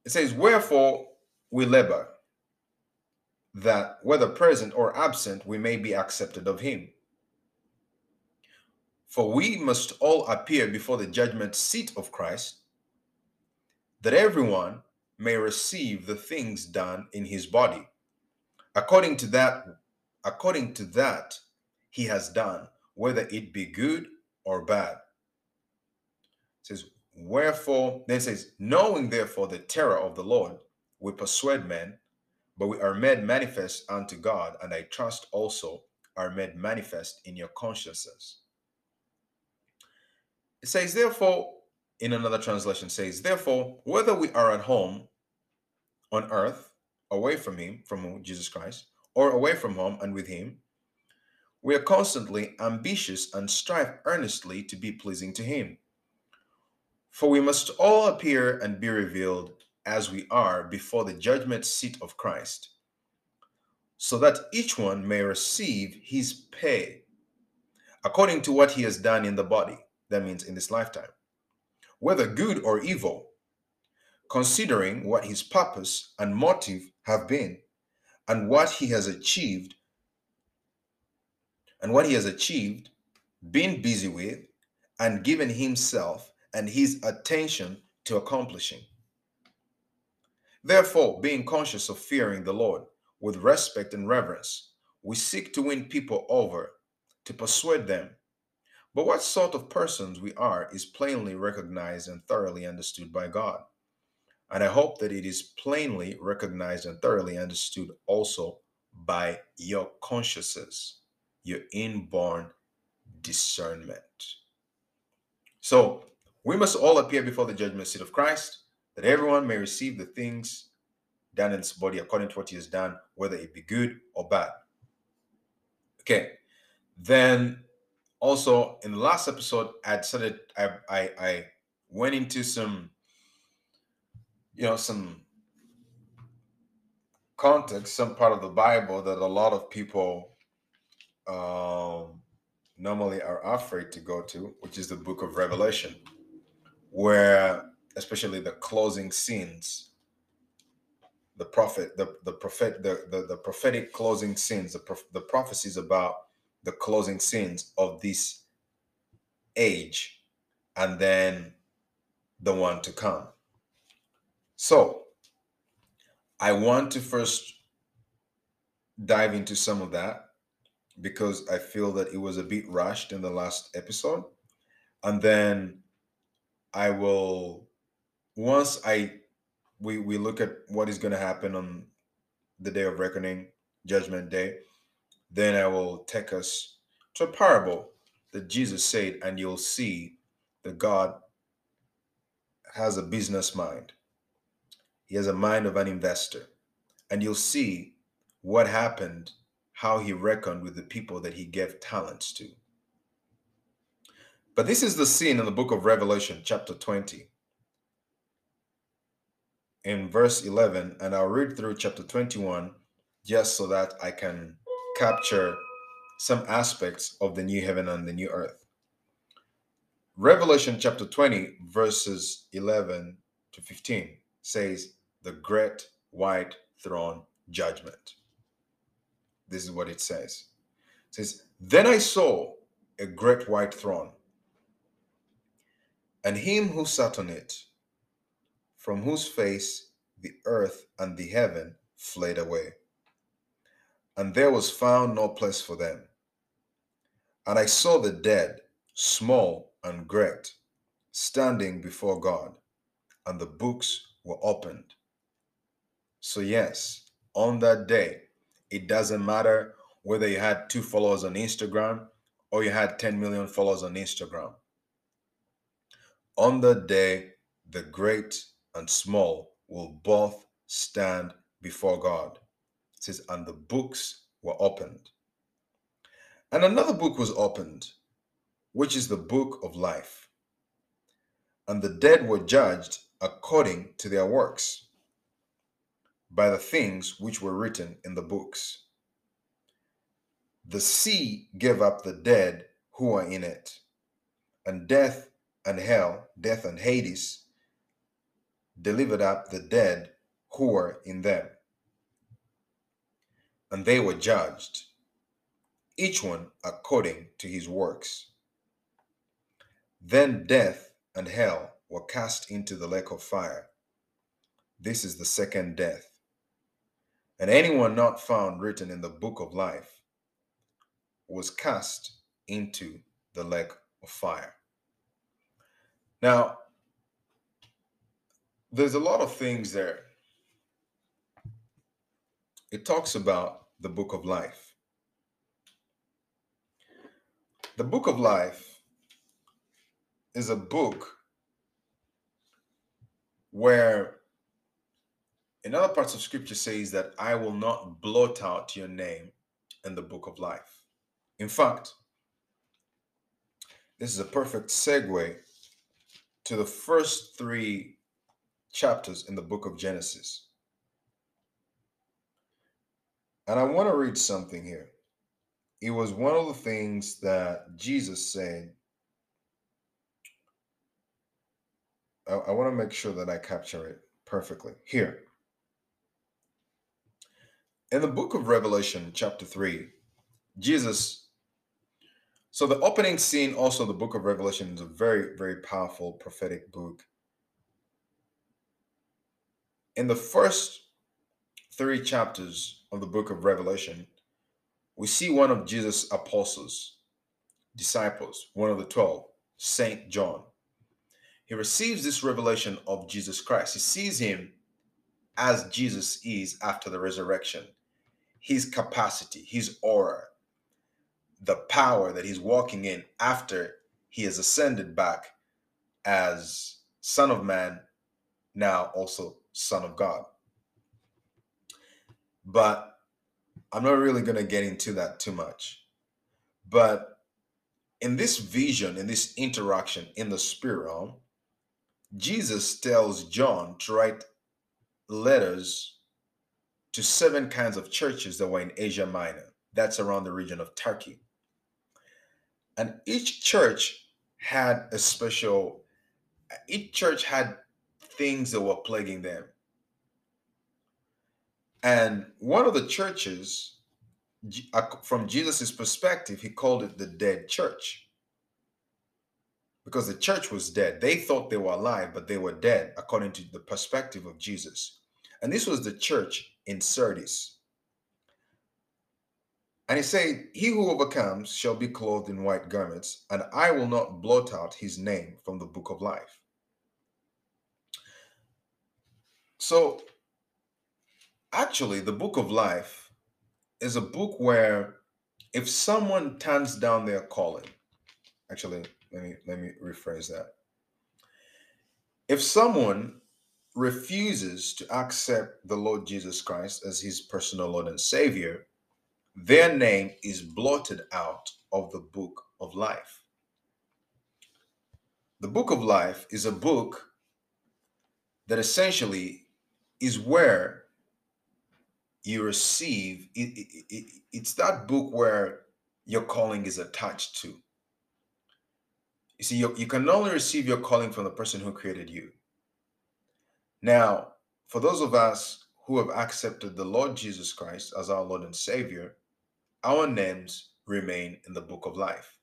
It says, Wherefore we labor, that whether present or absent, we may be accepted of him. For we must all appear before the judgment seat of Christ, that everyone may receive the things done in his body, according to that, according to that he has done, whether it be good or bad. It says, Wherefore, then says, knowing therefore the terror of the Lord, we persuade men, but we are made manifest unto God, and I trust also are made manifest in your consciences. It says, therefore, in another translation says, therefore, whether we are at home on earth, away from him, from Jesus Christ, or away from home and with him, we are constantly ambitious and strive earnestly to be pleasing to Him. For we must all appear and be revealed as we are before the judgment seat of Christ, so that each one may receive his pay according to what he has done in the body, that means in this lifetime, whether good or evil, considering what his purpose and motive have been, and what he has achieved and what he has achieved been busy with, and given himself and his attention to accomplishing. Therefore, being conscious of fearing the Lord with respect and reverence, we seek to win people over, to persuade them. But what sort of persons we are is plainly recognized and thoroughly understood by God. And I hope that it is plainly recognized and thoroughly understood also by your consciences, your inborn discernment. So we must all appear before the judgment seat of Christ, that everyone may receive the things done in his body according to what he has done, whether it be good or bad. Okay. Then also in the last episode, I started I I, I went into some you know some context, some part of the Bible that a lot of people um, normally are afraid to go to, which is the book of Revelation, where especially the closing scenes, the prophet, the the prophet, the the, the prophetic closing scenes, the the prophecies about the closing scenes of this age, and then the one to come. So, I want to first dive into some of that because I feel that it was a bit rushed in the last episode. And then I will once I we we look at what is going to happen on the day of reckoning, judgment day, then I will take us to a parable that Jesus said, and you'll see that God has a business mind. He has a mind of an investor. And you'll see what happened, how he reckoned with the people that he gave talents to. But this is the scene in the book of Revelation, chapter 20, in verse 11. And I'll read through chapter 21 just so that I can capture some aspects of the new heaven and the new earth. Revelation chapter 20, verses 11 to 15 says, The great white throne judgment. This is what it says. It says, Then I saw a great white throne, and him who sat on it, from whose face the earth and the heaven fled away and there was found no place for them. And I saw the dead, small and great, standing before God, and the books were opened. So, yes, on that day, it doesn't matter whether you had two followers on Instagram or you had 10 million followers on Instagram. On that day, the great and small will both stand before God says, and the books were opened. And another book was opened, which is the book of life. And the dead were judged according to their works by the things which were written in the books. The sea gave up the dead who were in it, and death and hell, death and Hades, delivered up the dead who were in them and they were judged, each one according to his works. Then death and hell were cast into the lake of fire. This is the second death. And anyone not found written in the book of life was cast into the lake of fire. Now, there's a lot of things there. It talks about the book of life. The book of life is a book where in other parts of scripture says that I will not blot out your name in the book of life. In fact, this is a perfect segue to the first three chapters in the book of Genesis. And I want to read something here. It was one of the things that Jesus said. I, I want to make sure that I capture it perfectly. Here. In the book of Revelation, chapter 3, Jesus So the opening scene, also the book of Revelation, is a very, very powerful prophetic book. In the first three chapters of the book of Revelation, we see one of Jesus' apostles, disciples, one of the 12, Saint John. He receives this revelation of Jesus Christ. He sees him as Jesus is after the resurrection, his capacity, his aura, the power that he's walking in after he has ascended back as Son of Man, now also Son of God. But I'm not really going to get into that too much. But in this vision, in this interaction in the spirit realm, Jesus tells John to write letters to seven kinds of churches that were in Asia Minor. That's around the region of Turkey. And each church had a special, each church had things that were plaguing them. And one of the churches, uh, from Jesus' perspective, he called it the dead church because the church was dead. They thought they were alive, but they were dead according to the perspective of Jesus. And this was the church in Sardis. And he said, He who overcomes shall be clothed in white garments, and I will not blot out his name from the book of life. So, actually, the book of life is a book where if someone turns down their calling, actually, let me let me rephrase that. If someone refuses to accept the Lord Jesus Christ as his personal Lord and Savior, their name is blotted out of the book of life. The book of life is a book that essentially is where you receive it, it, it, it's that book where your calling is attached to you see you, you can only receive your calling from the person who created you now for those of us who have accepted the lord jesus christ as our lord and savior our names remain in the book of life.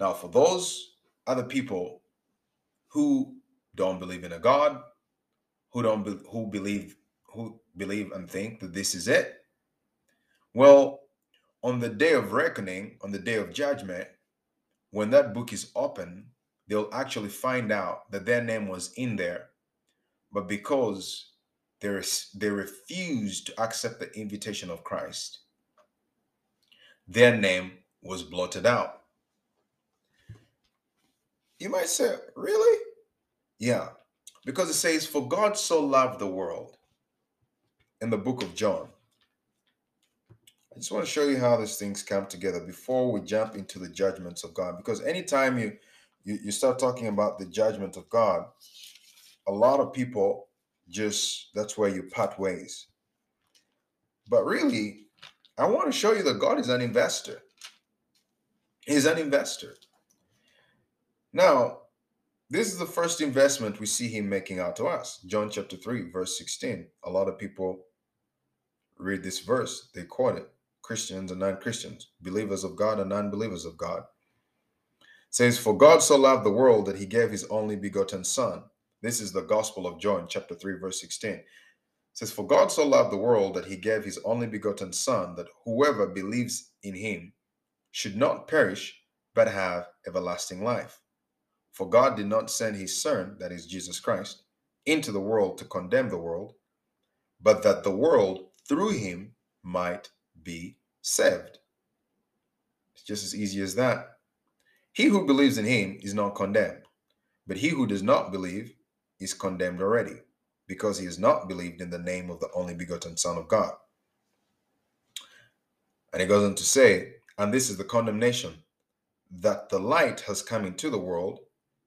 Now, for those other people who don't believe in a God, who don't be, who believe who believe and think that this is it, well, on the day of reckoning, on the day of judgment, when that book is open, they'll actually find out that their name was in there, but because they they refused to accept the invitation of Christ, their name was blotted out. You might say, really? Yeah, because it says, For God so loved the world in the book of John. I just want to show you how these things come together before we jump into the judgments of God. Because anytime you, you, you start talking about the judgment of God, a lot of people just, that's where you part ways. But really, I want to show you that God is an investor. He's an investor. Now, this is the first investment we see him making out to us. John chapter 3, verse 16. A lot of people read this verse, they quote it. Christians and non Christians, believers of God and non believers of God. It says, For God so loved the world that he gave his only begotten Son. This is the Gospel of John, chapter 3, verse 16 says, For God so loved the world that he gave his only begotten Son, that whoever believes in him should not perish, but have everlasting life. For God did not send his Son, that is Jesus Christ, into the world to condemn the world, but that the world through him might be saved. It's just as easy as that. He who believes in him is not condemned, but he who does not believe is condemned already because he has not believed in the name of the only begotten Son of God. And he goes on to say, and this is the condemnation that the light has come into the world,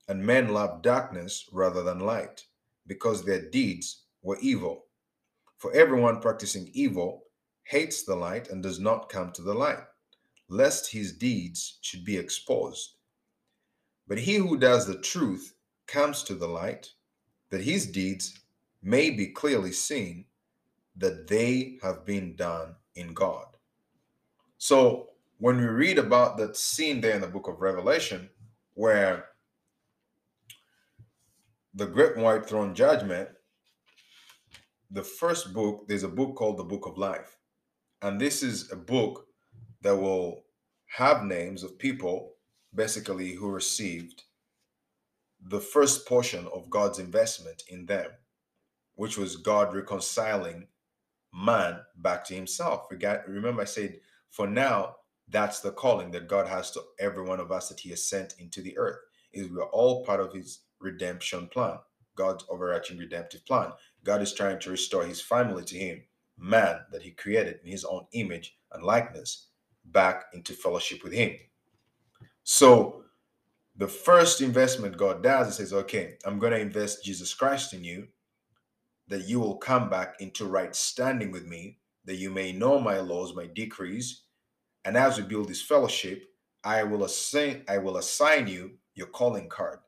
and men love darkness rather than light, because their deeds were evil. For everyone practicing evil hates the light and does not come to the light, lest his deeds should be exposed. But he who does the truth comes to the light, that his deeds may be clearly seen that they have been done in God. So when we read about that scene there in the book of Revelation, where the great white throne judgment, the first book, there's a book called the Book of Life. And this is a book that will have names of people basically who received the first portion of God's investment in them, which was God reconciling man back to himself. Remember, I said, for now, that's the calling that God has to every one of us that He has sent into the earth. Is we are all part of His redemption plan, God's overarching redemptive plan. God is trying to restore His family to Him, man that He created in His own image and likeness, back into fellowship with Him. So, the first investment God does is says, "Okay, I'm going to invest Jesus Christ in you, that you will come back into right standing with me, that you may know my laws, my decrees." And as we build this fellowship, I will assign I will assign you your calling card.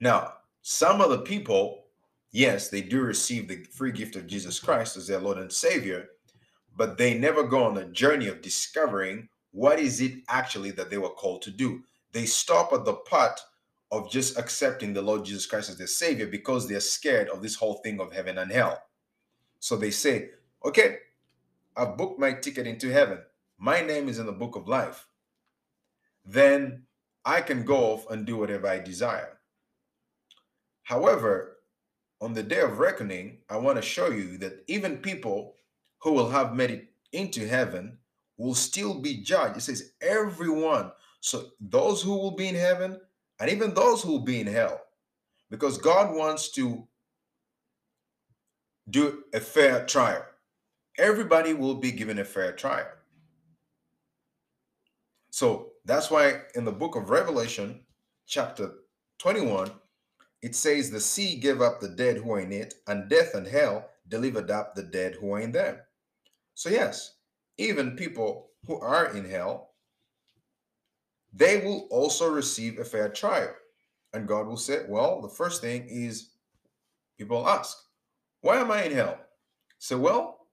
Now, some of the people, yes, they do receive the free gift of Jesus Christ as their Lord and Savior, but they never go on a journey of discovering what is it actually that they were called to do. They stop at the part of just accepting the Lord Jesus Christ as their Savior because they're scared of this whole thing of heaven and hell. So they say, okay, I've booked my ticket into heaven. My name is in the book of life. Then I can go off and do whatever I desire. However, on the day of reckoning, I want to show you that even people who will have made it into heaven will still be judged. It says everyone. So those who will be in heaven and even those who will be in hell. Because God wants to do a fair trial everybody will be given a fair trial. So that's why in the book of Revelation, chapter 21, it says, The sea gave up the dead who are in it, and death and hell delivered up the dead who are in them. So, yes, even people who are in hell, they will also receive a fair trial. And God will say, Well, the first thing is people ask, Why am I in hell? So, well,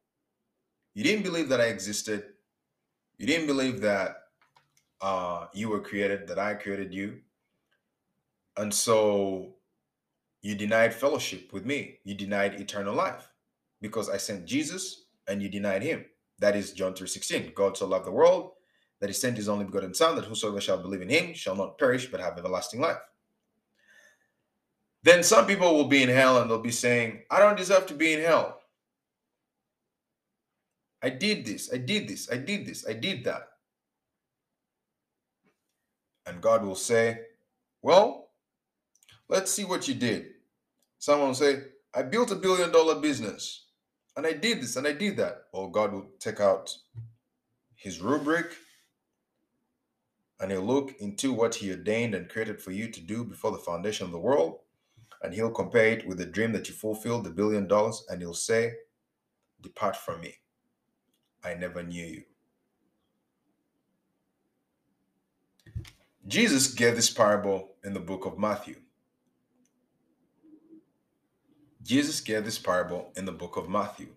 you didn't believe that I existed. You didn't believe that uh, you were created, that I created you. And so you denied fellowship with me. You denied eternal life because I sent Jesus and you denied him. That is John 3:16. God so loved the world that he sent his only begotten son that whosoever shall believe in him shall not perish but have everlasting life. Then some people will be in hell and they'll be saying, I don't deserve to be in hell. I did this, I did this, I did this, I did that. And God will say, Well, let's see what you did. Someone say, I built a billion dollar business and I did this and I did that. Well, God will take out his rubric and he'll look into what he ordained and created for you to do before the foundation of the world. And he'll compare it with the dream that you fulfilled, the billion dollars, and he'll say, Depart from me. I never knew you. Jesus gave this parable in the book of Matthew. Jesus gave this parable in the book of Matthew.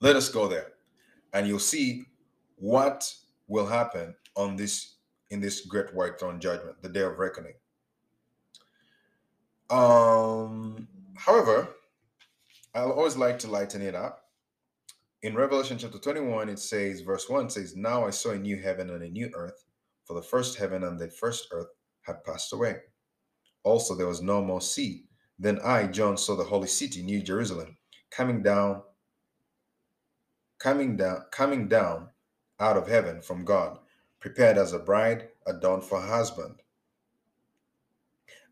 Let us go there and you'll see what will happen on this in this great white throne judgment, the day of reckoning. Um, however, I'll always like to lighten it up in Revelation chapter 21, it says, verse 1 says, Now I saw a new heaven and a new earth, for the first heaven and the first earth had passed away. Also, there was no more sea. Then I, John, saw the holy city, New Jerusalem, coming down, coming down, coming down out of heaven from God, prepared as a bride adorned for her husband.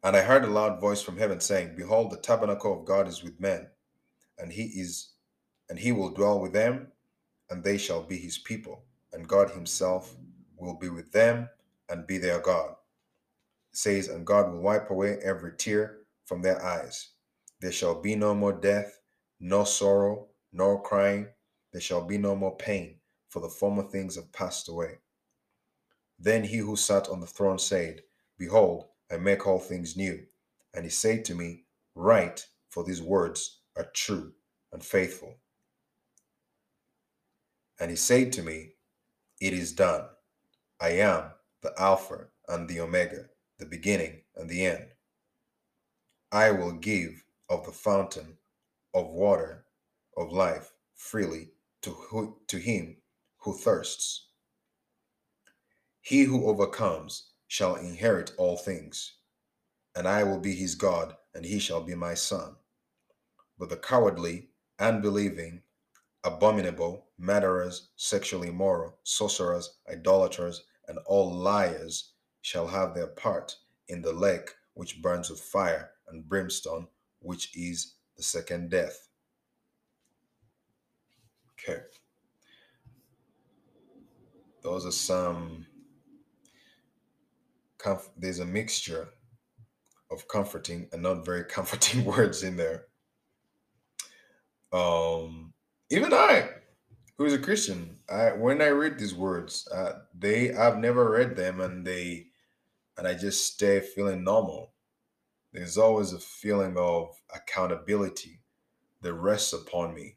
And I heard a loud voice from heaven saying, Behold, the tabernacle of God is with men, and he is and he will dwell with them, and they shall be his people, and God himself will be with them and be their God. It says, and God will wipe away every tear from their eyes. There shall be no more death, nor sorrow, nor crying. There shall be no more pain, for the former things have passed away. Then he who sat on the throne said, Behold, I make all things new. And he said to me, Write, for these words are true and faithful. And he said to me, It is done. I am the Alpha and the Omega, the beginning and the end. I will give of the fountain of water of life freely to, who, to him who thirsts. He who overcomes shall inherit all things, and I will be his God, and he shall be my son. But the cowardly, unbelieving, abominable, murderers, sexually immoral, sorcerers, idolaters, and all liars shall have their part in the lake which burns with fire and brimstone, which is the second death. Okay. Those are some, comf- there's a mixture of comforting and not very comforting words in there. Um, even I, who is a Christian, I when I read these words, uh, they I've never read them, and they and I just stay feeling normal. There's always a feeling of accountability that rests upon me.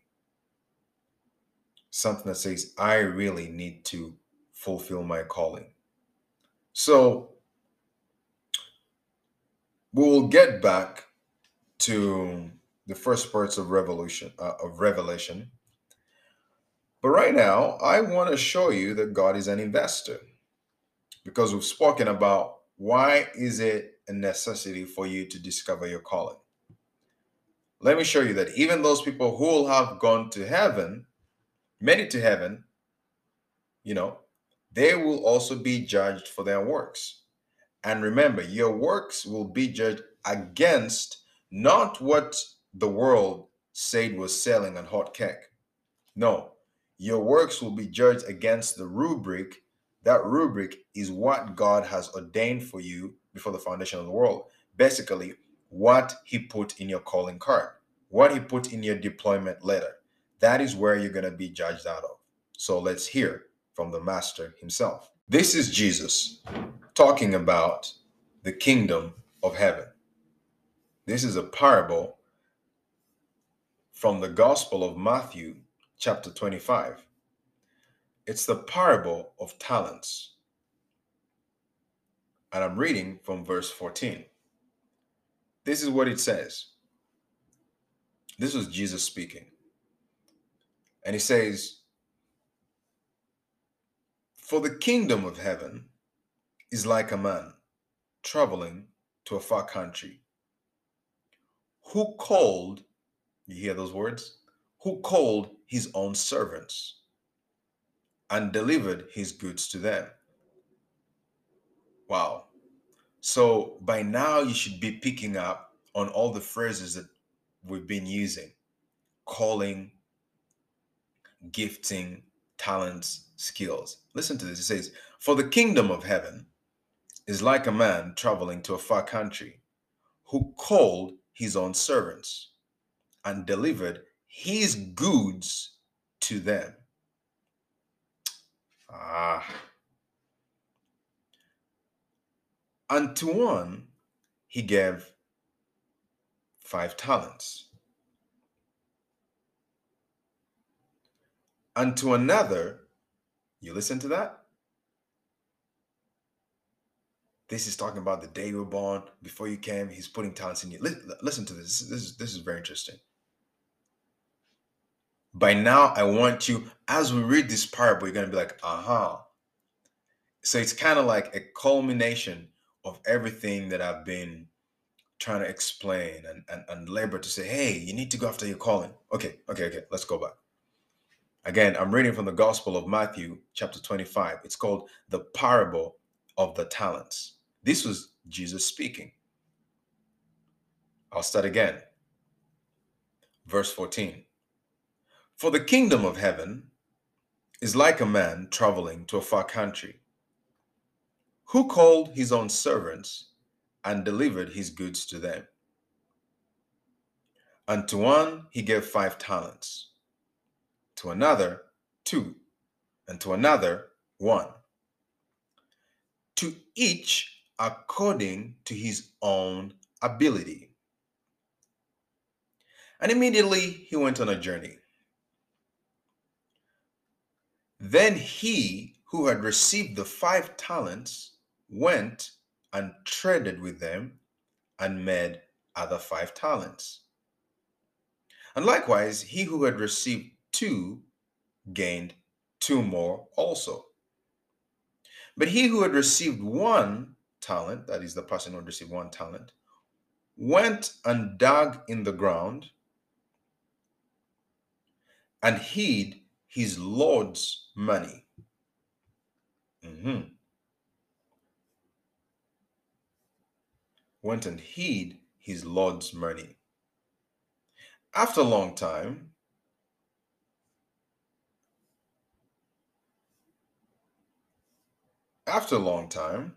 Something that says I really need to fulfill my calling. So we will get back to the first parts of revolution uh, of revelation but right now i want to show you that god is an investor because we've spoken about why is it a necessity for you to discover your calling let me show you that even those people who will have gone to heaven it to heaven you know they will also be judged for their works and remember your works will be judged against not what the world said was selling on hot cake. No, your works will be judged against the rubric. That rubric is what God has ordained for you before the foundation of the world. Basically, what He put in your calling card, what He put in your deployment letter. That is where you're going to be judged out of. So let's hear from the Master Himself. This is Jesus talking about the kingdom of heaven. This is a parable from the Gospel of Matthew, chapter 25. It's the parable of talents. And I'm reading from verse 14. This is what it says. This was Jesus speaking. And he says, For the kingdom of heaven is like a man traveling to a far country who called you hear those words? Who called his own servants and delivered his goods to them. Wow. So by now, you should be picking up on all the phrases that we've been using calling, gifting, talents, skills. Listen to this. It says, For the kingdom of heaven is like a man traveling to a far country who called his own servants and delivered his goods to them. Ah. And to one he gave five talents. And to another, you listen to that? This is talking about the day you were born, before you came, he's putting talents in you. Listen to this. This is, this is very interesting. By now, I want you, as we read this parable, you're going to be like, uh-huh. So it's kind of like a culmination of everything that I've been trying to explain and, and, and labor to say, hey, you need to go after your calling. Okay, okay, okay, let's go back. Again, I'm reading from the Gospel of Matthew, chapter 25. It's called the parable of the talents. This was Jesus speaking. I'll start again. Verse 14. For the kingdom of heaven is like a man traveling to a far country, who called his own servants and delivered his goods to them. And to one he gave five talents, to another two, and to another one, to each according to his own ability. And immediately he went on a journey. Then he who had received the five talents went and traded with them and made other five talents. And likewise, he who had received two gained two more also. But he who had received one talent, that is the person who had received one talent, went and dug in the ground and hid his Lord's money. Mhm. Went and hid his Lord's money. After a long time, after a long time,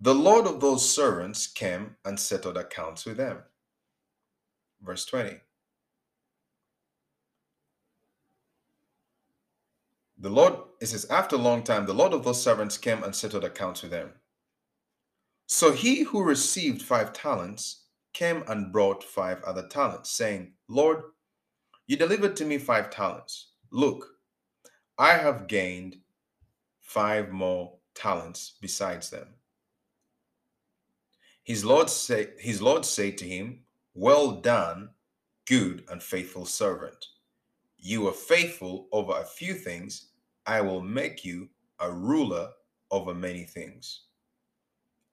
the Lord of those servants came and settled accounts with them. Verse 20. The Lord, it says, after a long time, the Lord of those servants came and settled accounts with them. So he who received five talents came and brought five other talents, saying, Lord, you delivered to me five talents. Look, I have gained five more talents besides them. His Lord, say, his Lord said to him, Well done, good and faithful servant. You are faithful over a few things. I will make you a ruler over many things.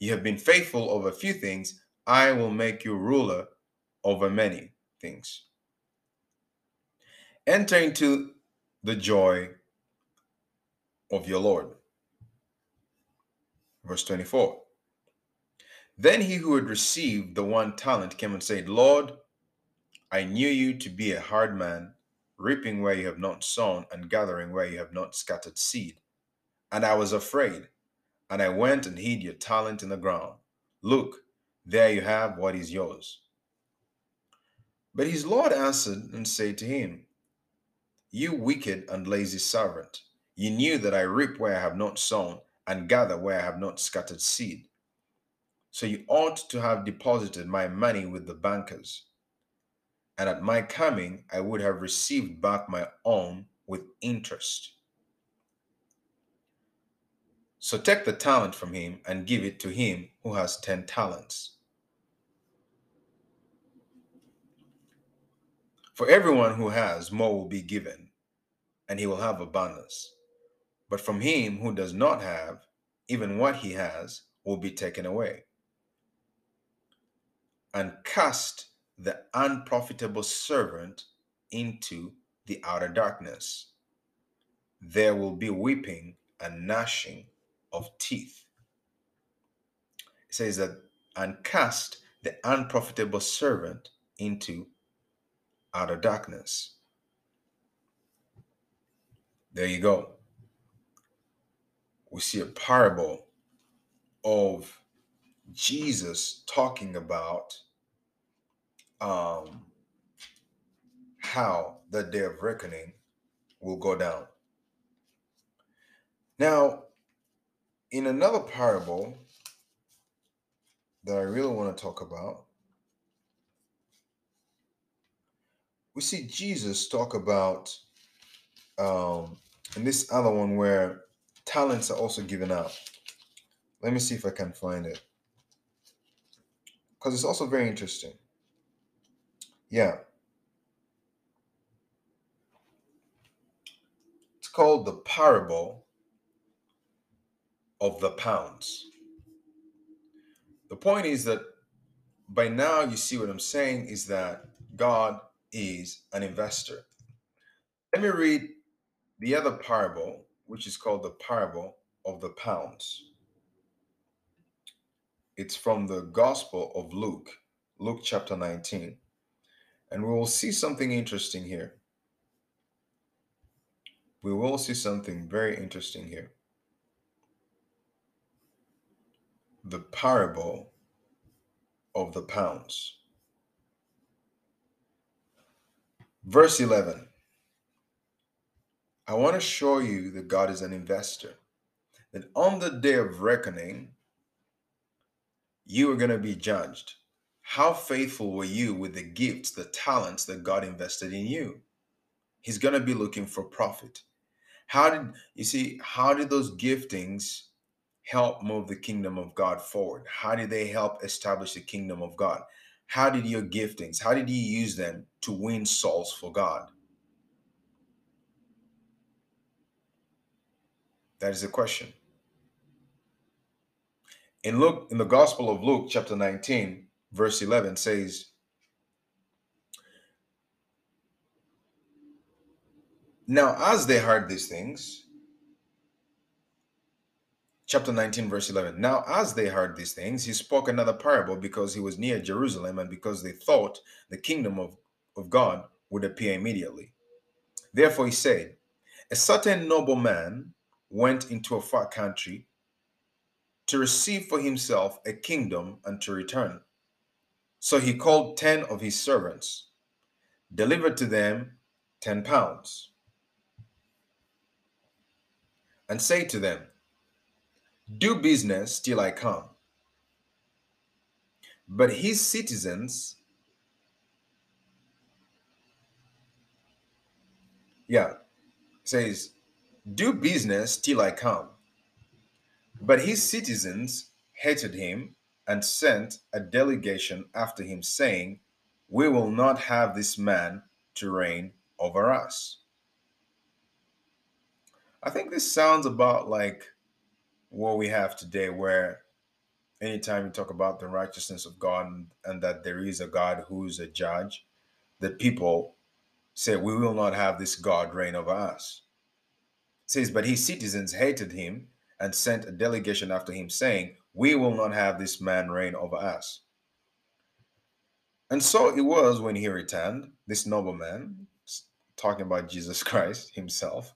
You have been faithful over a few things. I will make you ruler over many things. Enter into the joy of your Lord. Verse 24. Then he who had received the one talent came and said, Lord, I knew you to be a hard man, reaping where you have not sown and gathering where you have not scattered seed. And I was afraid, and I went and hid your talent in the ground. Look, there you have what is yours. But his Lord answered and said to him, You wicked and lazy servant, you knew that I reap where I have not sown and gather where I have not scattered seed. So you ought to have deposited my money with the bankers. And at my coming, I would have received back my own with interest. So take the talent from him and give it to him who has 10 talents. For everyone who has, more will be given, and he will have abundance. But from him who does not have, even what he has will be taken away. And cast the unprofitable servant into the outer darkness. There will be weeping and gnashing of teeth. It says that, and cast the unprofitable servant into outer darkness. There you go. We see a parable of Jesus talking about um, how the day of reckoning will go down. Now, in another parable that I really want to talk about, we see Jesus talk about um, in this other one where talents are also given out. Let me see if I can find it because it's also very interesting. Yeah. It's called the parable of the pounds. The point is that by now you see what I'm saying is that God is an investor. Let me read the other parable, which is called the parable of the pounds. It's from the Gospel of Luke, Luke chapter 19. And we will see something interesting here. We will see something very interesting here. The parable of the pounds. Verse 11. I want to show you that God is an investor. That on the day of reckoning, you are going to be judged. How faithful were you with the gifts, the talents that God invested in you? He's going to be looking for profit. How did you see how did those giftings help move the kingdom of God forward? How did they help establish the kingdom of God? How did your giftings, how did you use them to win souls for God? That is the question. In Luke, in the Gospel of Luke, chapter 19, verse 11 says, Now, as they heard these things, chapter 19, verse 11. Now, as they heard these things, he spoke another parable because he was near Jerusalem and because they thought the kingdom of, of God would appear immediately. Therefore, he said, A certain nobleman went into a far country to receive for himself a kingdom and to return. So he called ten of his servants, delivered to them ten pounds, and said to them, Do business till I come. But his citizens, yeah, says, Do business till I come. But his citizens hated him and sent a delegation after him, saying, We will not have this man to reign over us. I think this sounds about like what we have today, where anytime you talk about the righteousness of God and, that there is a God who is a judge, that people say, We will not have this God reign over us. It says, But his citizens hated him and sent a delegation after him, saying, We will not have this man reign over us. And so it was when he returned, this nobleman, talking about Jesus Christ himself,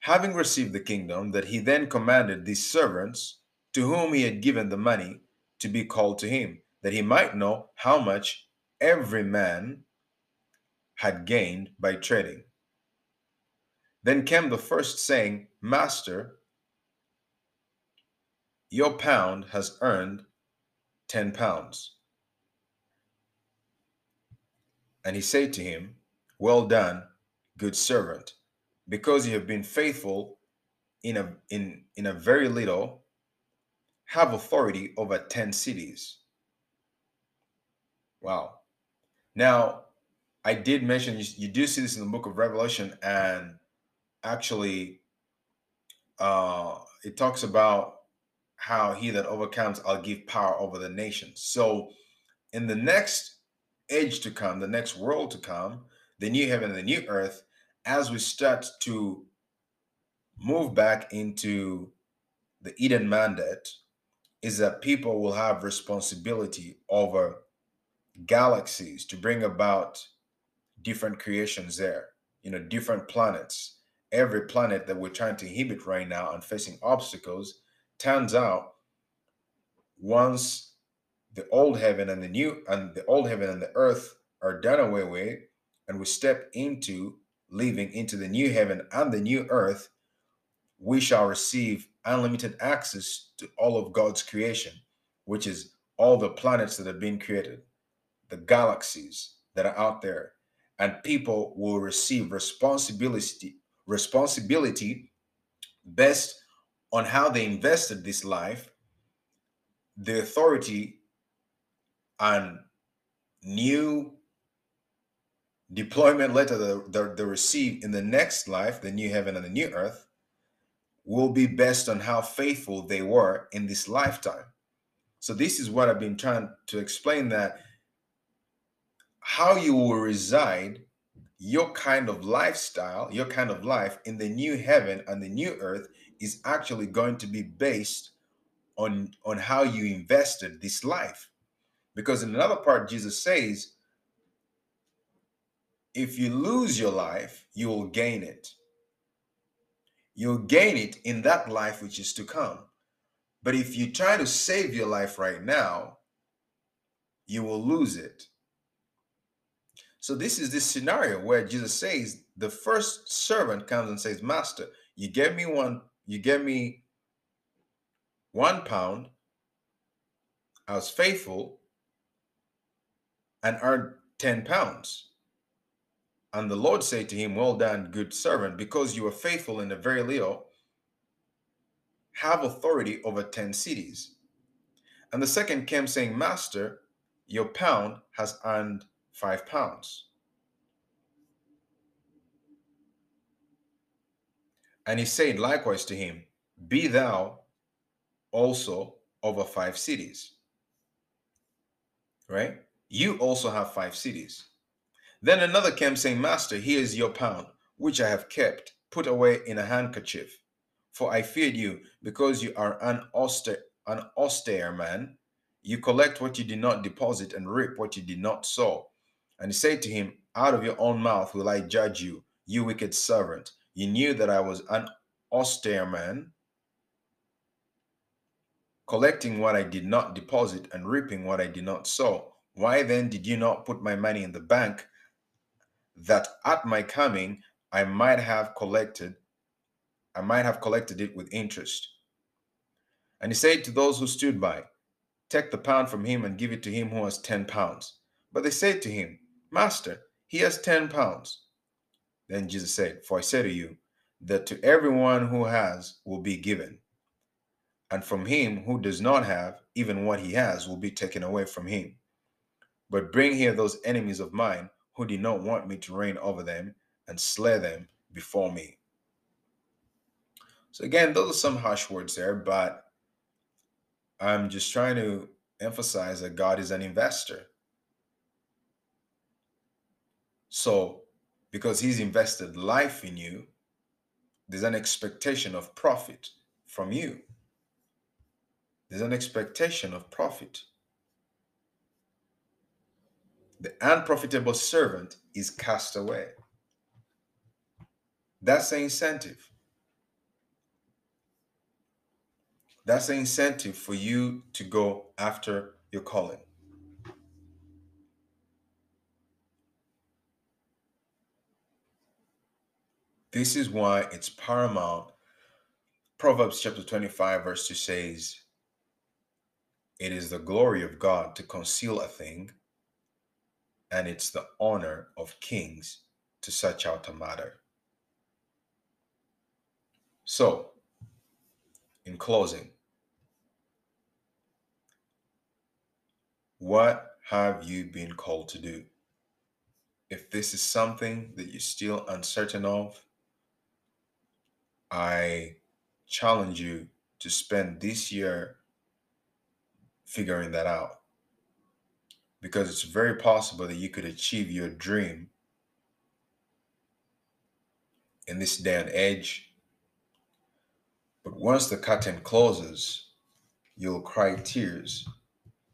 having received the kingdom, that he then commanded these servants to whom he had given the money to be called to him, that he might know how much every man had gained by trading. Then came the first, saying, Master, your pound has earned 10 pounds. And he said to him, Well done, good servant, because you have been faithful in a in in a very little, have authority over 10 cities. Wow. Now, I did mention you, you do see this in the book of Revelation, and actually uh it talks about how he that overcomes, I'll give power over the nations. So, in the next age to come, the next world to come, the new heaven and the new earth, as we start to move back into the Eden mandate, is that people will have responsibility over galaxies to bring about different creations there, you know, different planets. Every planet that we're trying to inhibit right now and facing obstacles turns out once the old heaven and the new and the old heaven and the earth are done away with and we step into living into the new heaven and the new earth we shall receive unlimited access to all of god's creation which is all the planets that have been created the galaxies that are out there and people will receive responsibility responsibility based on how they invested this life, the authority and new deployment letter that they receive in the next life, the new heaven and the new earth, will be based on how faithful they were in this lifetime. So, this is what I've been trying to explain that how you will reside, your kind of lifestyle, your kind of life in the new heaven and the new earth is actually going to be based on on how you invested this life because in another part jesus says if you lose your life you will gain it you'll gain it in that life which is to come But if you try to save your life right now, you will lose it. So this is this scenario where Jesus says the first servant comes and says, "Master, you gave me one, you gave me one pound. I was faithful and earned 10 pounds. And the Lord said to him, Well done, good servant, because you were faithful in the very little, have authority over 10 cities. And the second came saying, Master, your pound has earned five pounds. And he said likewise to him, Be thou also over five cities. Right? You also have five cities. Then another came saying, Master, here is your pound, which I have kept, put away in a handkerchief. For I feared you, because you are an austere, an austere man. You collect what you did not deposit and reap what you did not sow. And he said to him, Out of your own mouth will I judge you, you wicked servant. You knew that I was an austere man, collecting what I did not deposit and reaping what I did not sow. Why then did you not put my money in the bank, that at my coming I might have collected, I might have collected it with interest? And he said to those who stood by, Take the pound from him and give it to him who has ten pounds. But they said to him, Master, he has ten pounds. Then Jesus said, For I say to you, that to everyone who has will be given, and from him who does not have, even what he has will be taken away from him. But bring here those enemies of mine who did not want me to reign over them and slay them before me. So, again, those are some harsh words there, but I'm just trying to emphasize that God is an investor. So, because He's invested life in you, there's an expectation of profit from you. There's an expectation of profit. The unprofitable servant is cast away. That's the incentive. That's the incentive for you to go after your calling. This is why it's paramount. Proverbs chapter 25, verse 2 says, It is the glory of God to conceal a thing, and it's the honor of kings to search out a matter. So, in closing, what have you been called to do? If this is something that you're still uncertain of, I challenge you to spend this year figuring that out. Because it's very possible that you could achieve your dream in this day and age. But once the curtain closes, you'll cry tears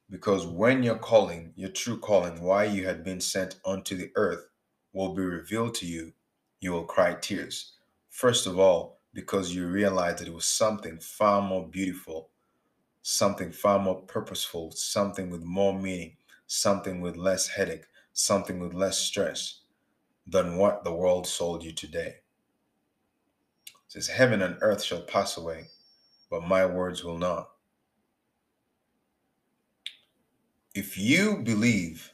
because when your calling, your true calling, why you had been sent onto the earth, will be revealed to you, you will cry tears. First of all, because you realize that it was something far more beautiful, something far more purposeful, something with more meaning, something with less headache, something with less stress than what the world sold you today. It says, Heaven and earth shall pass away, but my words will not. If you believe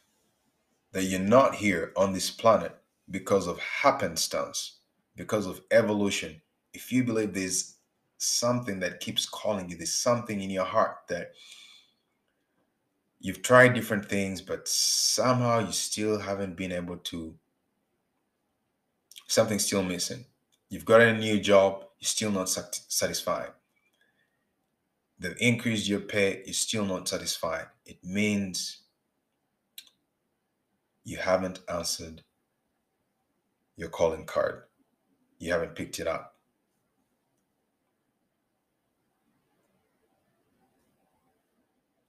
that you're not here on this planet because of happenstance, because of evolution, if you believe there's something that keeps calling you, there's something in your heart that you've tried different things, but somehow you still haven't been able to, something's still missing. You've got a new job, you're still not sat- satisfied. They've increased your pay, you're still not satisfied. It means you haven't answered your calling card. You haven't picked it up.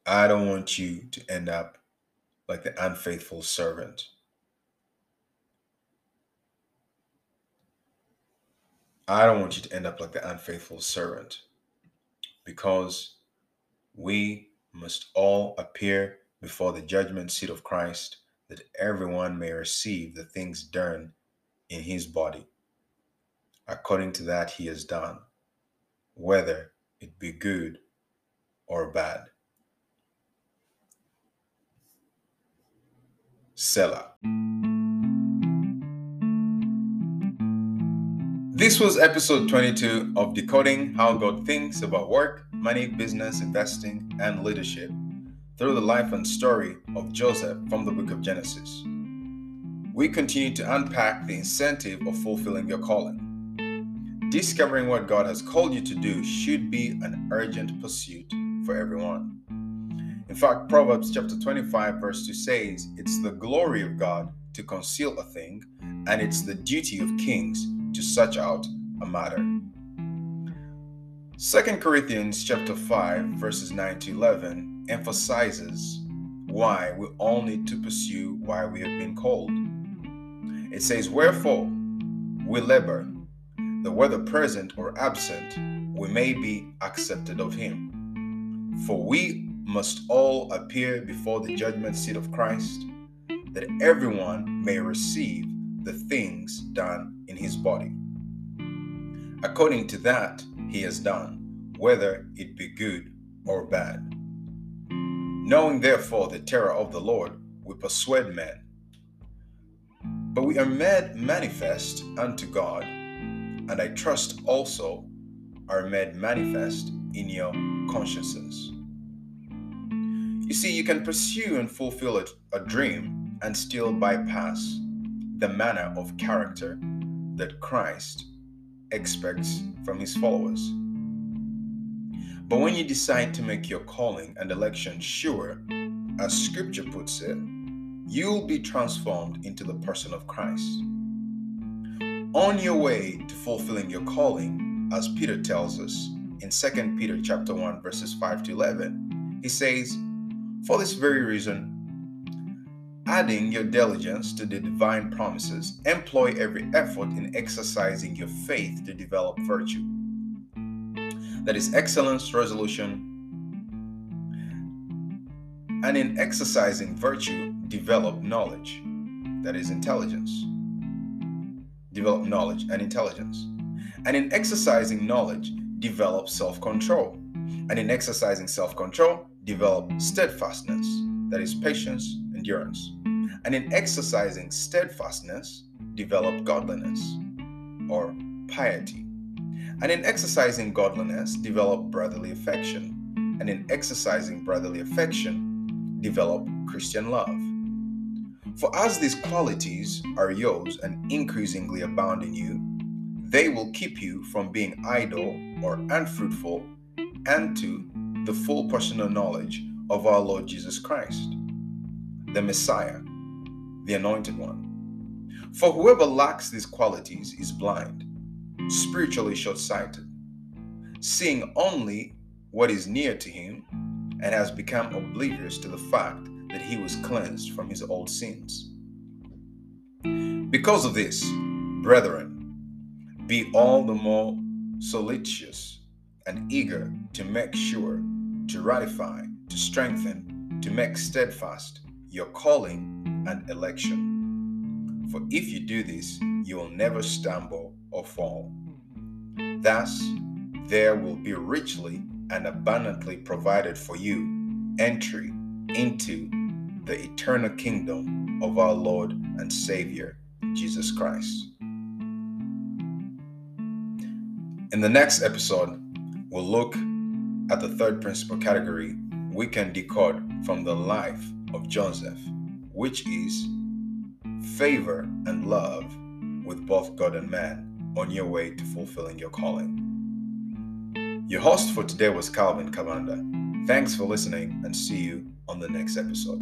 I don't want you to end up like the unfaithful servant. I don't want you to end up like the unfaithful servant because we must all appear before the judgment seat of Christ, that everyone may receive the things done in his body, according to that he has done, whether it be good or bad. Selah. This was episode 22 of Decoding How God Thinks About Work, Money, Business, Investing, and Leadership through the life and story of Joseph from the book of Genesis. We continue to unpack the incentive of fulfilling your calling. Discovering what God has called you to do should be an urgent pursuit for everyone. In fact, Proverbs chapter 25, verse 2 says, It's the glory of God to conceal a thing, and it's the duty of kings to search out a matter. 2 Corinthians chapter 5 verses 9 to 11 emphasizes why we all need to pursue why we have been called. It says, Wherefore we labor, that whether present or absent, we may be accepted of him. For we must all appear before the judgment seat of Christ, that everyone may receive the things done in his body. According to that he has done, whether it be good or bad. Knowing therefore the terror of the Lord, we persuade men. But we are made manifest unto God, and I trust also are made manifest in your consciences. You see, you can pursue and fulfill a, a dream and still bypass the manner of character that Christ expects from his followers. But when you decide to make your calling and election sure, as scripture puts it, you'll be transformed into the person of Christ. On your way to fulfilling your calling, as Peter tells us in 2 Peter chapter 1 verses 5 to 11, he says, "For this very reason adding your diligence to the divine promises, employ every effort in exercising your faith to develop virtue. That is excellence, resolution, and in exercising virtue, develop knowledge. That is intelligence. Develop knowledge and intelligence. And in exercising knowledge, develop self control. And in exercising self control, develop steadfastness. That is patience, endurance. And in exercising steadfastness, develop godliness or piety. And in exercising godliness, develop brotherly affection. And in exercising brotherly affection, develop Christian love. For as these qualities are yours and increasingly abound in you, they will keep you from being idle or unfruitful and to the full personal knowledge of our Lord Jesus Christ the Messiah, the Anointed One. For whoever lacks these qualities is blind, spiritually short sighted, seeing only what is near to him, and has become oblivious to the fact that he was cleansed from his old sins. Because of this, brethren, be all the more solicitous and eager to make sure, to ratify, to strengthen, to make steadfast your calling and election. For if you do this, you will never stumble or fall. Thus, there will be richly and abundantly provided for you entry into the eternal kingdom of our Lord and Savior, Jesus Christ. In the next episode, we'll look at the third principal category we can decode from the life of Joseph, which is favor and love with both God and man on your way to fulfilling your calling. Your host for today was Calvin Kabanda. Thanks for listening and see you on the next episode.